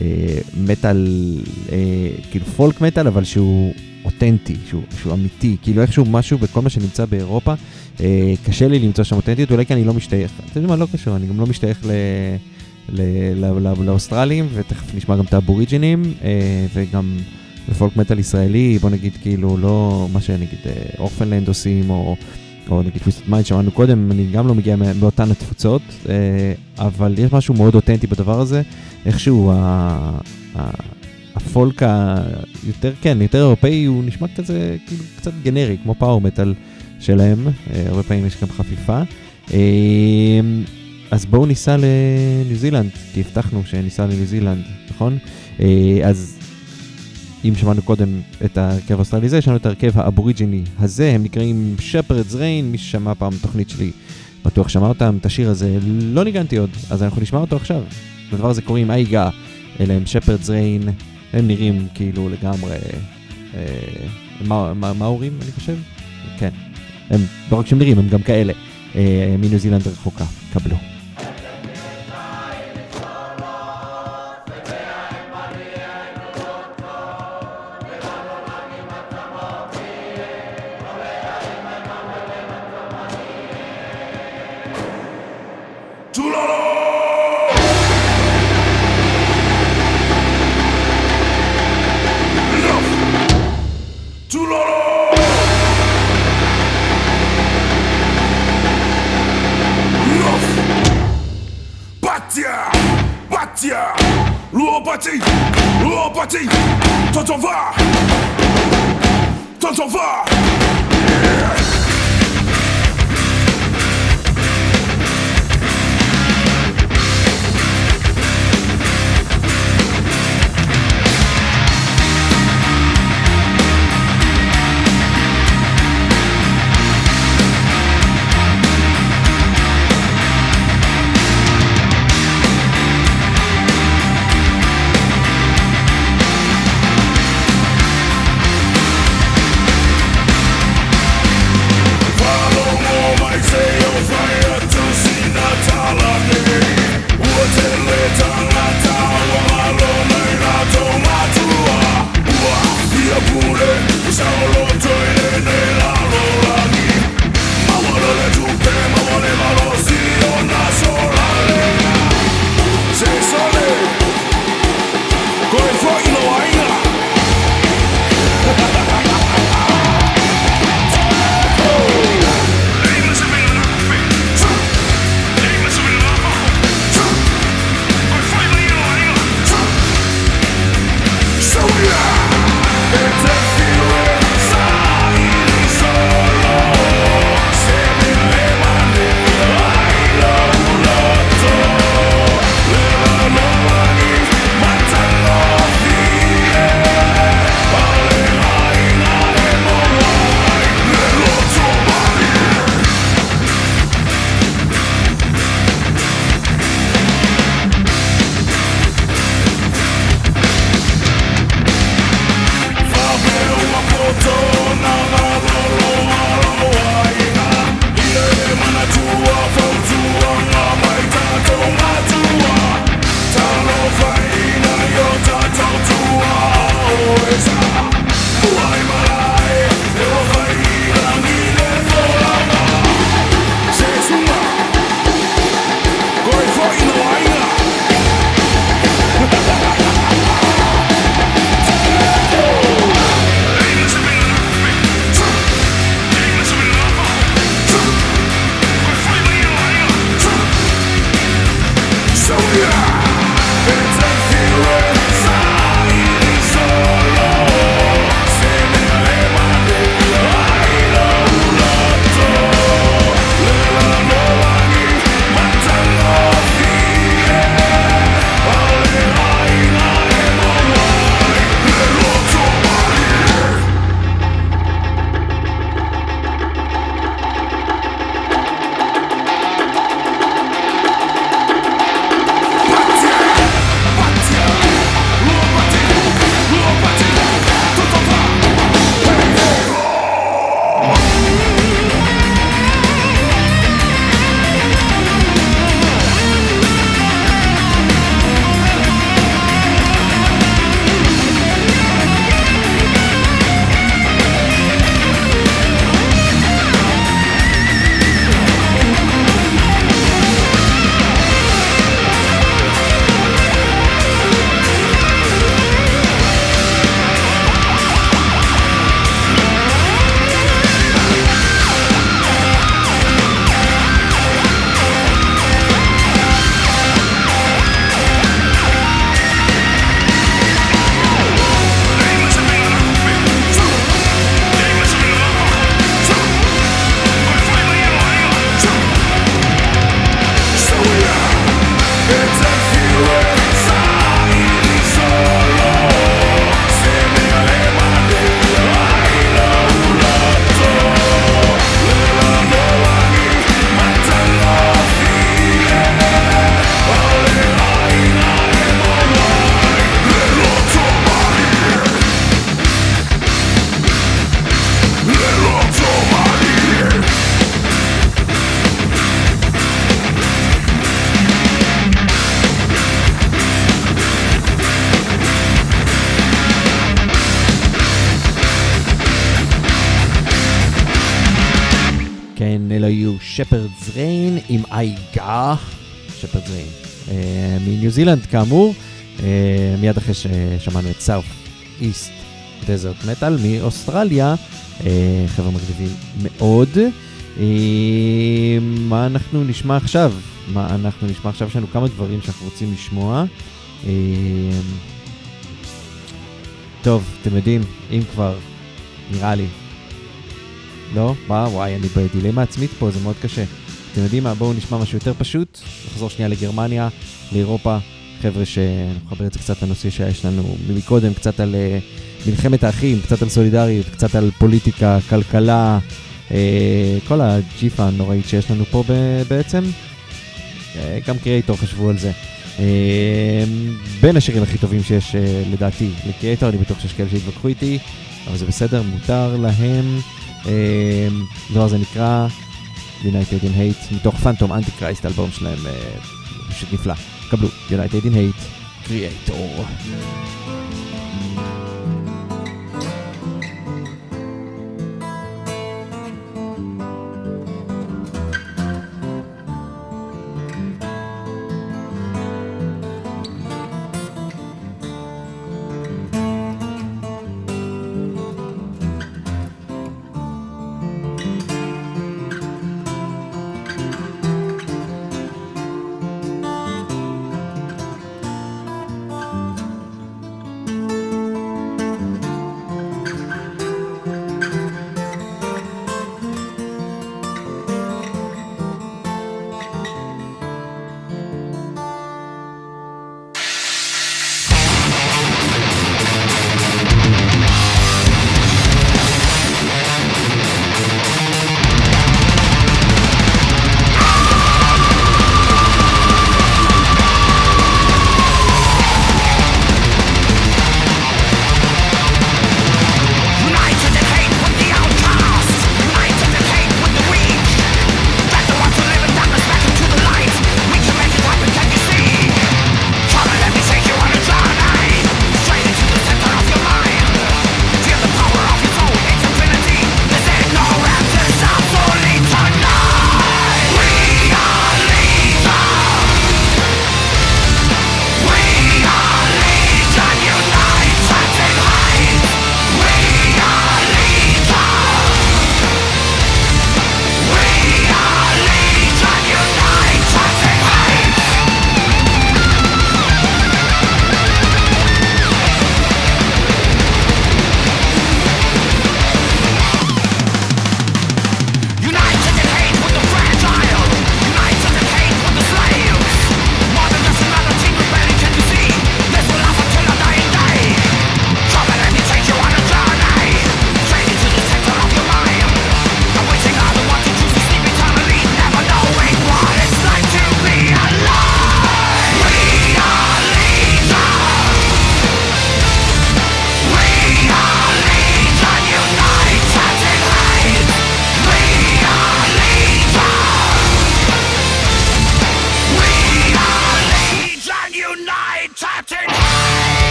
אה, מטאל, אה, כאילו פולק מטאל, אבל שהוא אותנטי, שהוא, שהוא אמיתי, כאילו איכשהו משהו בכל מה שנמצא באירופה, אה, קשה לי למצוא שם אותנטיות, אולי כי אני לא משתייך, אתם יודעים מה, לא קשור, אני גם לא משתייך ל- לאוסטרלים, ותכף נשמע גם את האבוריג'ינים, אה, וגם בפולק מטאל ישראלי, בוא נגיד כאילו לא מה שנגיד אה, Orphaned Land עושים, או, או נגיד Twisted Mind שמענו קודם, אני גם לא מגיע מאותן התפוצות, אה, אבל יש משהו מאוד אותנטי בדבר הזה, איכשהו ה- ה folk היותר, כן, יותר אירופאי, הוא נשמע כזה כאילו קצת גנרי, כמו power metal שלהם, אה, הרבה פעמים יש גם חפיפה. אז בואו ניסע לניו זילנד, כי הבטחנו שניסע לניו זילנד, נכון? אז אם שמענו קודם את ההרכב האוסטרלי הזה, יש לנו את ההרכב האבוריג'יני הזה, הם נקראים Shepherds Reign, מי ששמע פעם תוכנית שלי בטוח שמע אותם, את השיר הזה לא ניגנתי עוד, אז אנחנו נשמע אותו עכשיו. לדבר הזה קוראים Aiga, אלה הם Shepherds Reign, הם נראים כאילו לגמרי, אה, מה, מה, אני חושב? כן, הם לא רק שהם נראים, הם גם כאלה, אה, מניו זילנד רחוקה, קבלו. זילנד כאמור, אה, מיד אחרי ששמענו את South East Desert Metal מאוסטרליה, אה, חבר'ה מגניבים מאוד. אה, מה אנחנו נשמע עכשיו? מה אנחנו נשמע עכשיו? יש לנו כמה דברים שאנחנו רוצים לשמוע. טוב, אתם יודעים, אם כבר, נראה לי. לא? מה? וואי, אני בדילמה עצמית פה, זה מאוד קשה. אתם יודעים מה? בואו נשמע משהו יותר פשוט. נחזור שנייה לגרמניה, לאירופה. חבר'ה, שנחבר את זה קצת לנושא שיש לנו מקודם, קצת על uh, מלחמת האחים, קצת על סולידריות, קצת על פוליטיקה, כלכלה, uh, כל הג'יפה הנוראית שיש לנו פה בעצם. Uh, גם קריאייטור חשבו על זה. בין השירים הכי טובים שיש לדעתי לקריאייטור, אני בטוח שיש כאלה שהתווכחו איתי, אבל זה בסדר, מותר להם. Uh, זה נקרא United in Hate, מתוך פנטום אנטי קרייסט, אלבום שלהם uh, פשוט נפלא. קבלו, United in Hate, קריאייטור.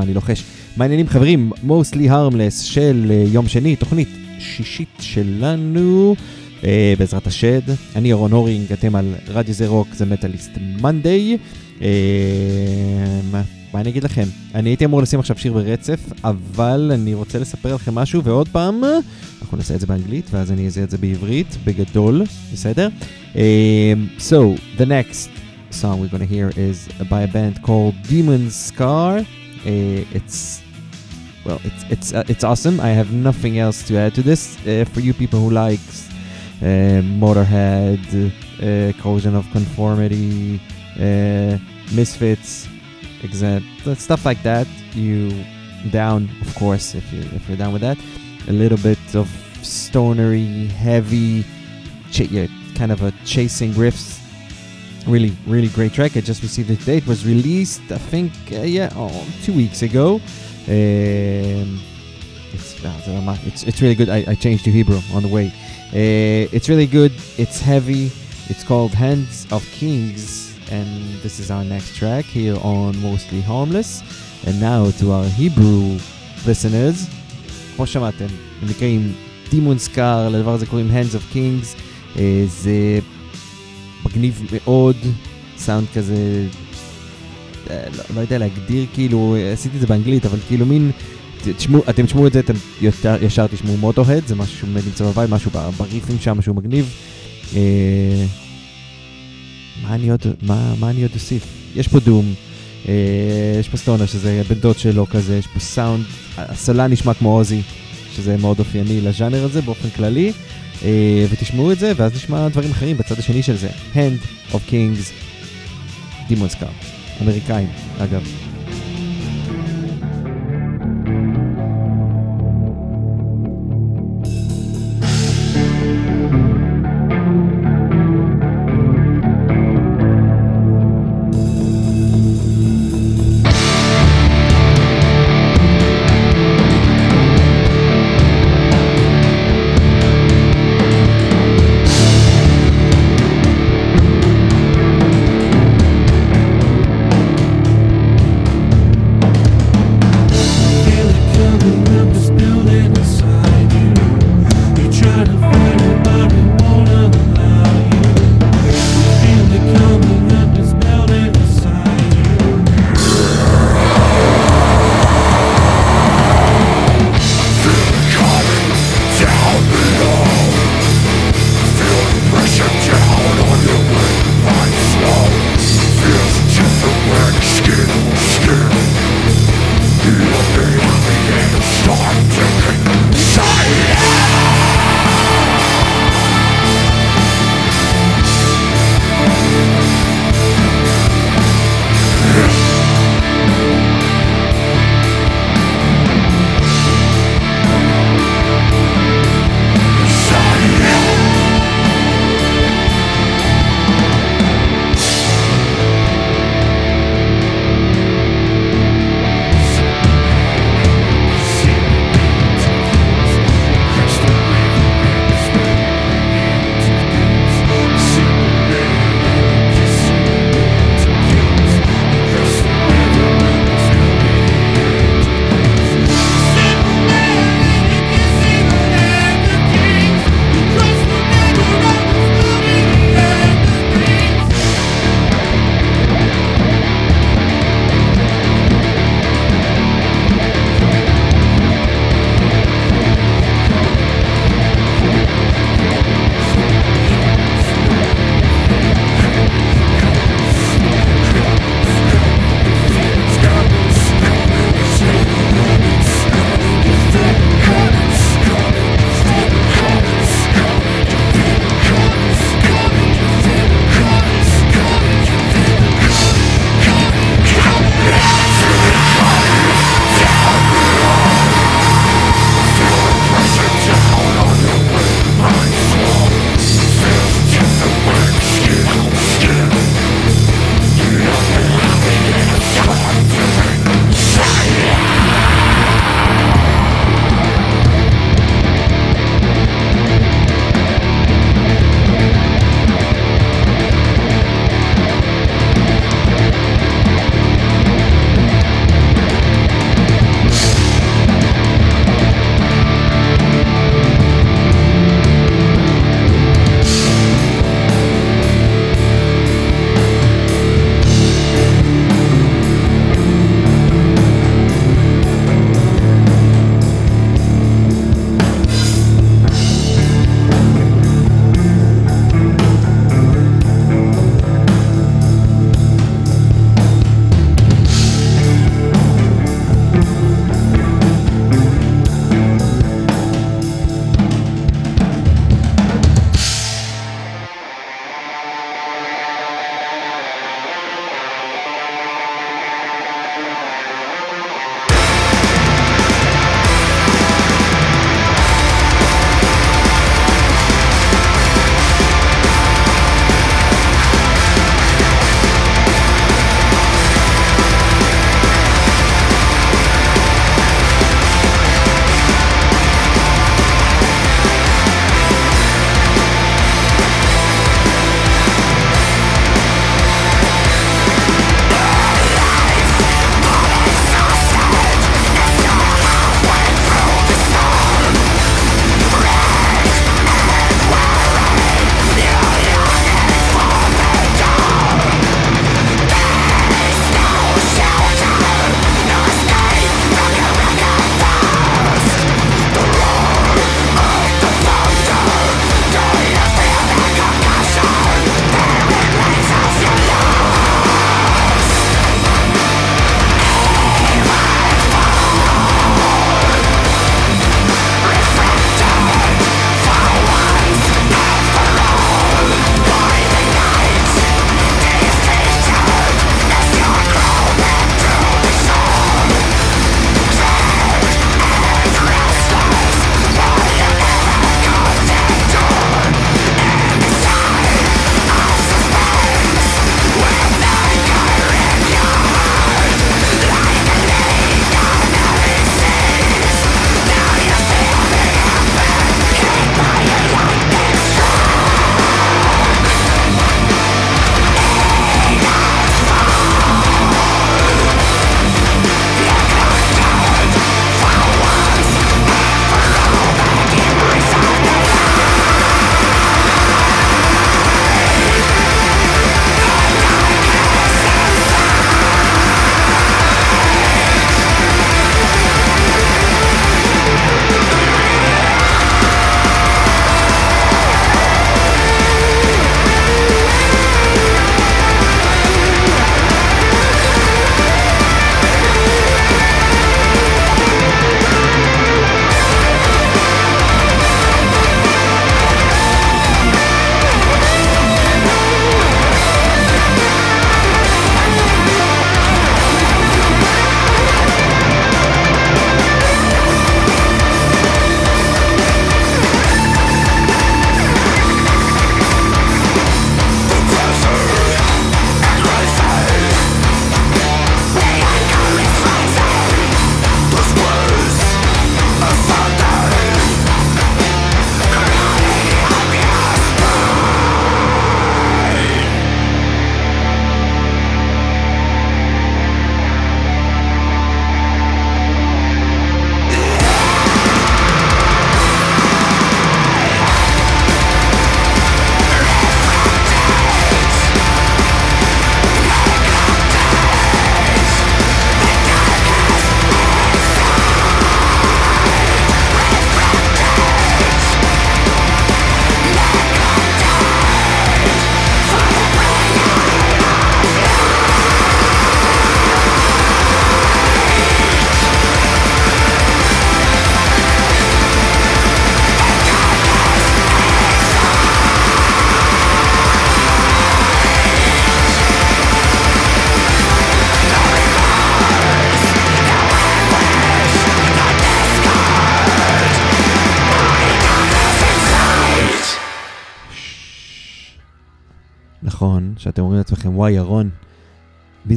למה אני לוחש. מה העניינים חברים? mostly harmless של אה, יום שני, תוכנית שישית שלנו. אה, בעזרת השד, אני ירון הורינג, אתם על רדיו זה רוק, זה מטאליסט מנדי. אה, מה, מה אני אגיד לכם? אני הייתי אמור לשים עכשיו שיר ברצף, אבל אני רוצה לספר לכם משהו, ועוד פעם, אנחנו נעשה את זה באנגלית, ואז אני אעשה את זה בעברית, בגדול, בסדר? אה, so, the next song we're gonna hear is by a band called Demon Scar. Uh, it's well, it's it's uh, it's awesome. I have nothing else to add to this. Uh, for you people who likes uh, Motorhead, Corrosion of Conformity, Misfits, except stuff like that. You down, of course, if you if you're down with that. A little bit of stonery, heavy, ch- yeah, kind of a chasing riffs. Really, really great track. I just received it today. It was released, I think, uh, yeah, oh, two weeks ago. Um, it's, uh, it's it's really good. I, I changed to Hebrew on the way. Uh, it's really good. It's heavy. It's called Hands of Kings, and this is our next track here on Mostly Harmless. And now to our Hebrew listeners, כמו שמעתם, הם נקראים דימון סקאר, לדבר הזה קוראים Hands of Kings. Uh, זה מגניב מאוד, סאונד כזה, אה, לא, לא יודע להגדיר, כאילו, עשיתי את זה באנגלית, אבל כאילו מין, תשמעו, אתם תשמעו את זה, אתם יותר, ישר תשמעו מוטוהד, זה משהו נמצא בבית, משהו בריפים שם, משהו מגניב. אה, מה אני עוד, מה, מה אני עוד אוסיף? יש פה דום, אה, יש פה סטונר שזה בן דוד שלו כזה, יש פה סאונד, הסולן נשמע כמו עוזי, שזה מאוד אופייני לז'אנר הזה באופן כללי. אה, ותשמעו את זה, ואז נשמע דברים אחרים בצד השני של זה. Hand of Kings, דימון סקאר. אמריקאים, אגב.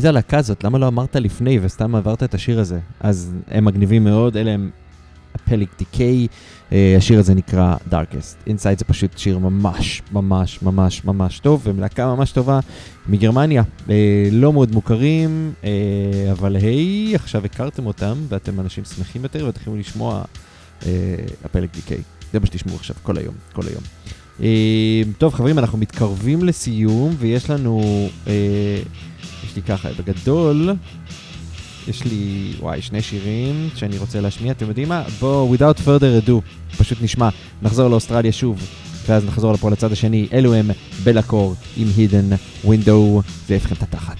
זה הלהקה הזאת? למה לא אמרת לפני וסתם עברת את השיר הזה? אז הם מגניבים מאוד, אלה הם הפליק דיקיי, השיר הזה נקרא Darkest. Inside זה פשוט שיר ממש, ממש, ממש, ממש טוב, והם להקה ממש טובה מגרמניה. אה, לא מאוד מוכרים, אה, אבל היי, עכשיו הכרתם אותם, ואתם אנשים שמחים יותר, ותתחילו לשמוע אה, הפליק דיקיי. זה מה שתשמעו עכשיו כל היום, כל היום. אה, טוב, חברים, אנחנו מתקרבים לסיום, ויש לנו, אה, יש לי ככה, בגדול, יש לי, וואי, שני שירים שאני רוצה להשמיע, אתם יודעים מה? בואו, without further ado, פשוט נשמע, נחזור לאוסטרליה שוב, ואז נחזור לפה לצד השני, אלו הם בלקור עם hidden window, זה יפכם את התחת.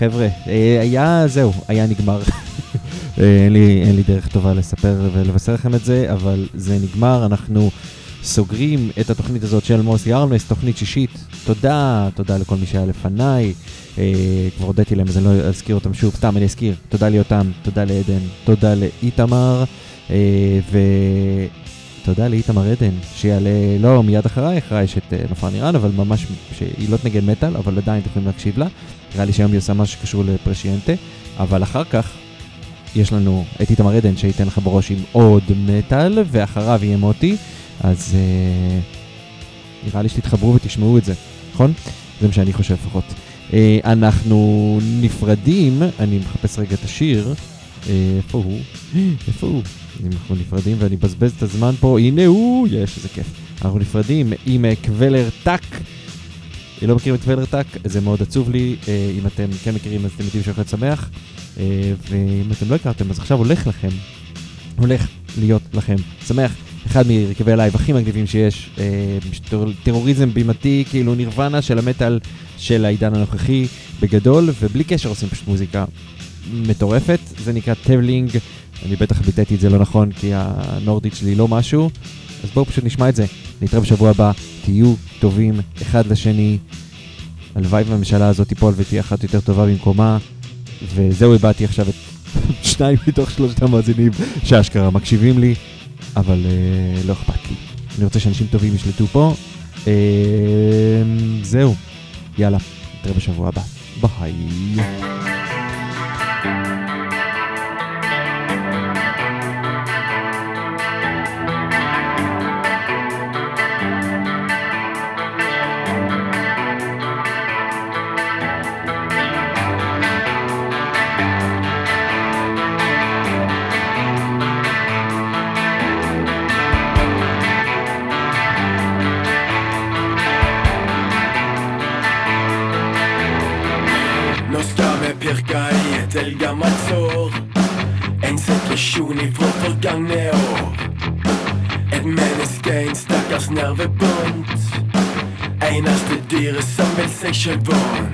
חבר'ה, אה, היה, זהו, היה נגמר. אה, אין, לי, אין לי דרך טובה לספר ולבשר לכם את זה, אבל זה נגמר, אנחנו סוגרים את התוכנית הזאת של מוסי ארמלס, תוכנית שישית. תודה, תודה לכל מי שהיה לפניי. אה, כבר הודיתי להם אז אני לא אזכיר אותם שוב, סתם אני אזכיר. תודה ליותם, תודה לעדן, תודה לאיתמר, אה, ותודה לאיתמר עדן, שיעלה, לא מיד אחריי, אחריי יש את אה, נופר נירן, אבל ממש, שהיא לא תנגן מטאל, אבל עדיין אתם יכולים להקשיב לה. נראה לי שהיום היא עושה משהו שקשור לפרשיאנטה, אבל אחר כך יש לנו את איתמר עדן שייתן לך בראש עם עוד מטאל, ואחריו יהיה מוטי, אז אה, נראה לי שתתחברו ותשמעו את זה, נכון? זה מה שאני חושב לפחות. אה, אנחנו נפרדים, אני מחפש רגע את השיר, אה, איפה הוא? איפה הוא? אנחנו נפרדים ואני מבזבז את הזמן פה, הנה הוא, יש, איזה כיף. אנחנו נפרדים עם Kvelertak. אני לא מכירים את Kvelertak, זה מאוד עצוב לי, אה, אם אתם כן מכירים אז אתם יודעים שהולך להיות שמח, אה, ואם אתם לא הכרתם אז עכשיו הולך לכם, הולך להיות לכם שמח. אחד מהרכבי ה live הכי מגניבים שיש, אה, טרור- טרוריזם בימתי, כאילו נירוונה של המטאל של העידן הנוכחי בגדול, ובלי קשר עושים פשוט מוזיקה מטורפת, זה נקרא Tevling, אני בטח ביטאתי את זה לא נכון כי הנורדית שלי לא משהו, אז בואו פשוט נשמע את זה. נתראה בשבוע הבא, תהיו טובים אחד לשני, הלוואי והממשלה הזאת תיפול ותהיה אחת יותר טובה במקומה, וזהו, איבדתי עכשיו את [laughs] שניים מתוך שלושת המאזינים שאשכרה מקשיבים לי, אבל אה, לא אכפת לי. אני רוצה שאנשים טובים ישלטו פה. אה, זהו, יאללה, נתראה בשבוע הבא. ביי. I should roar.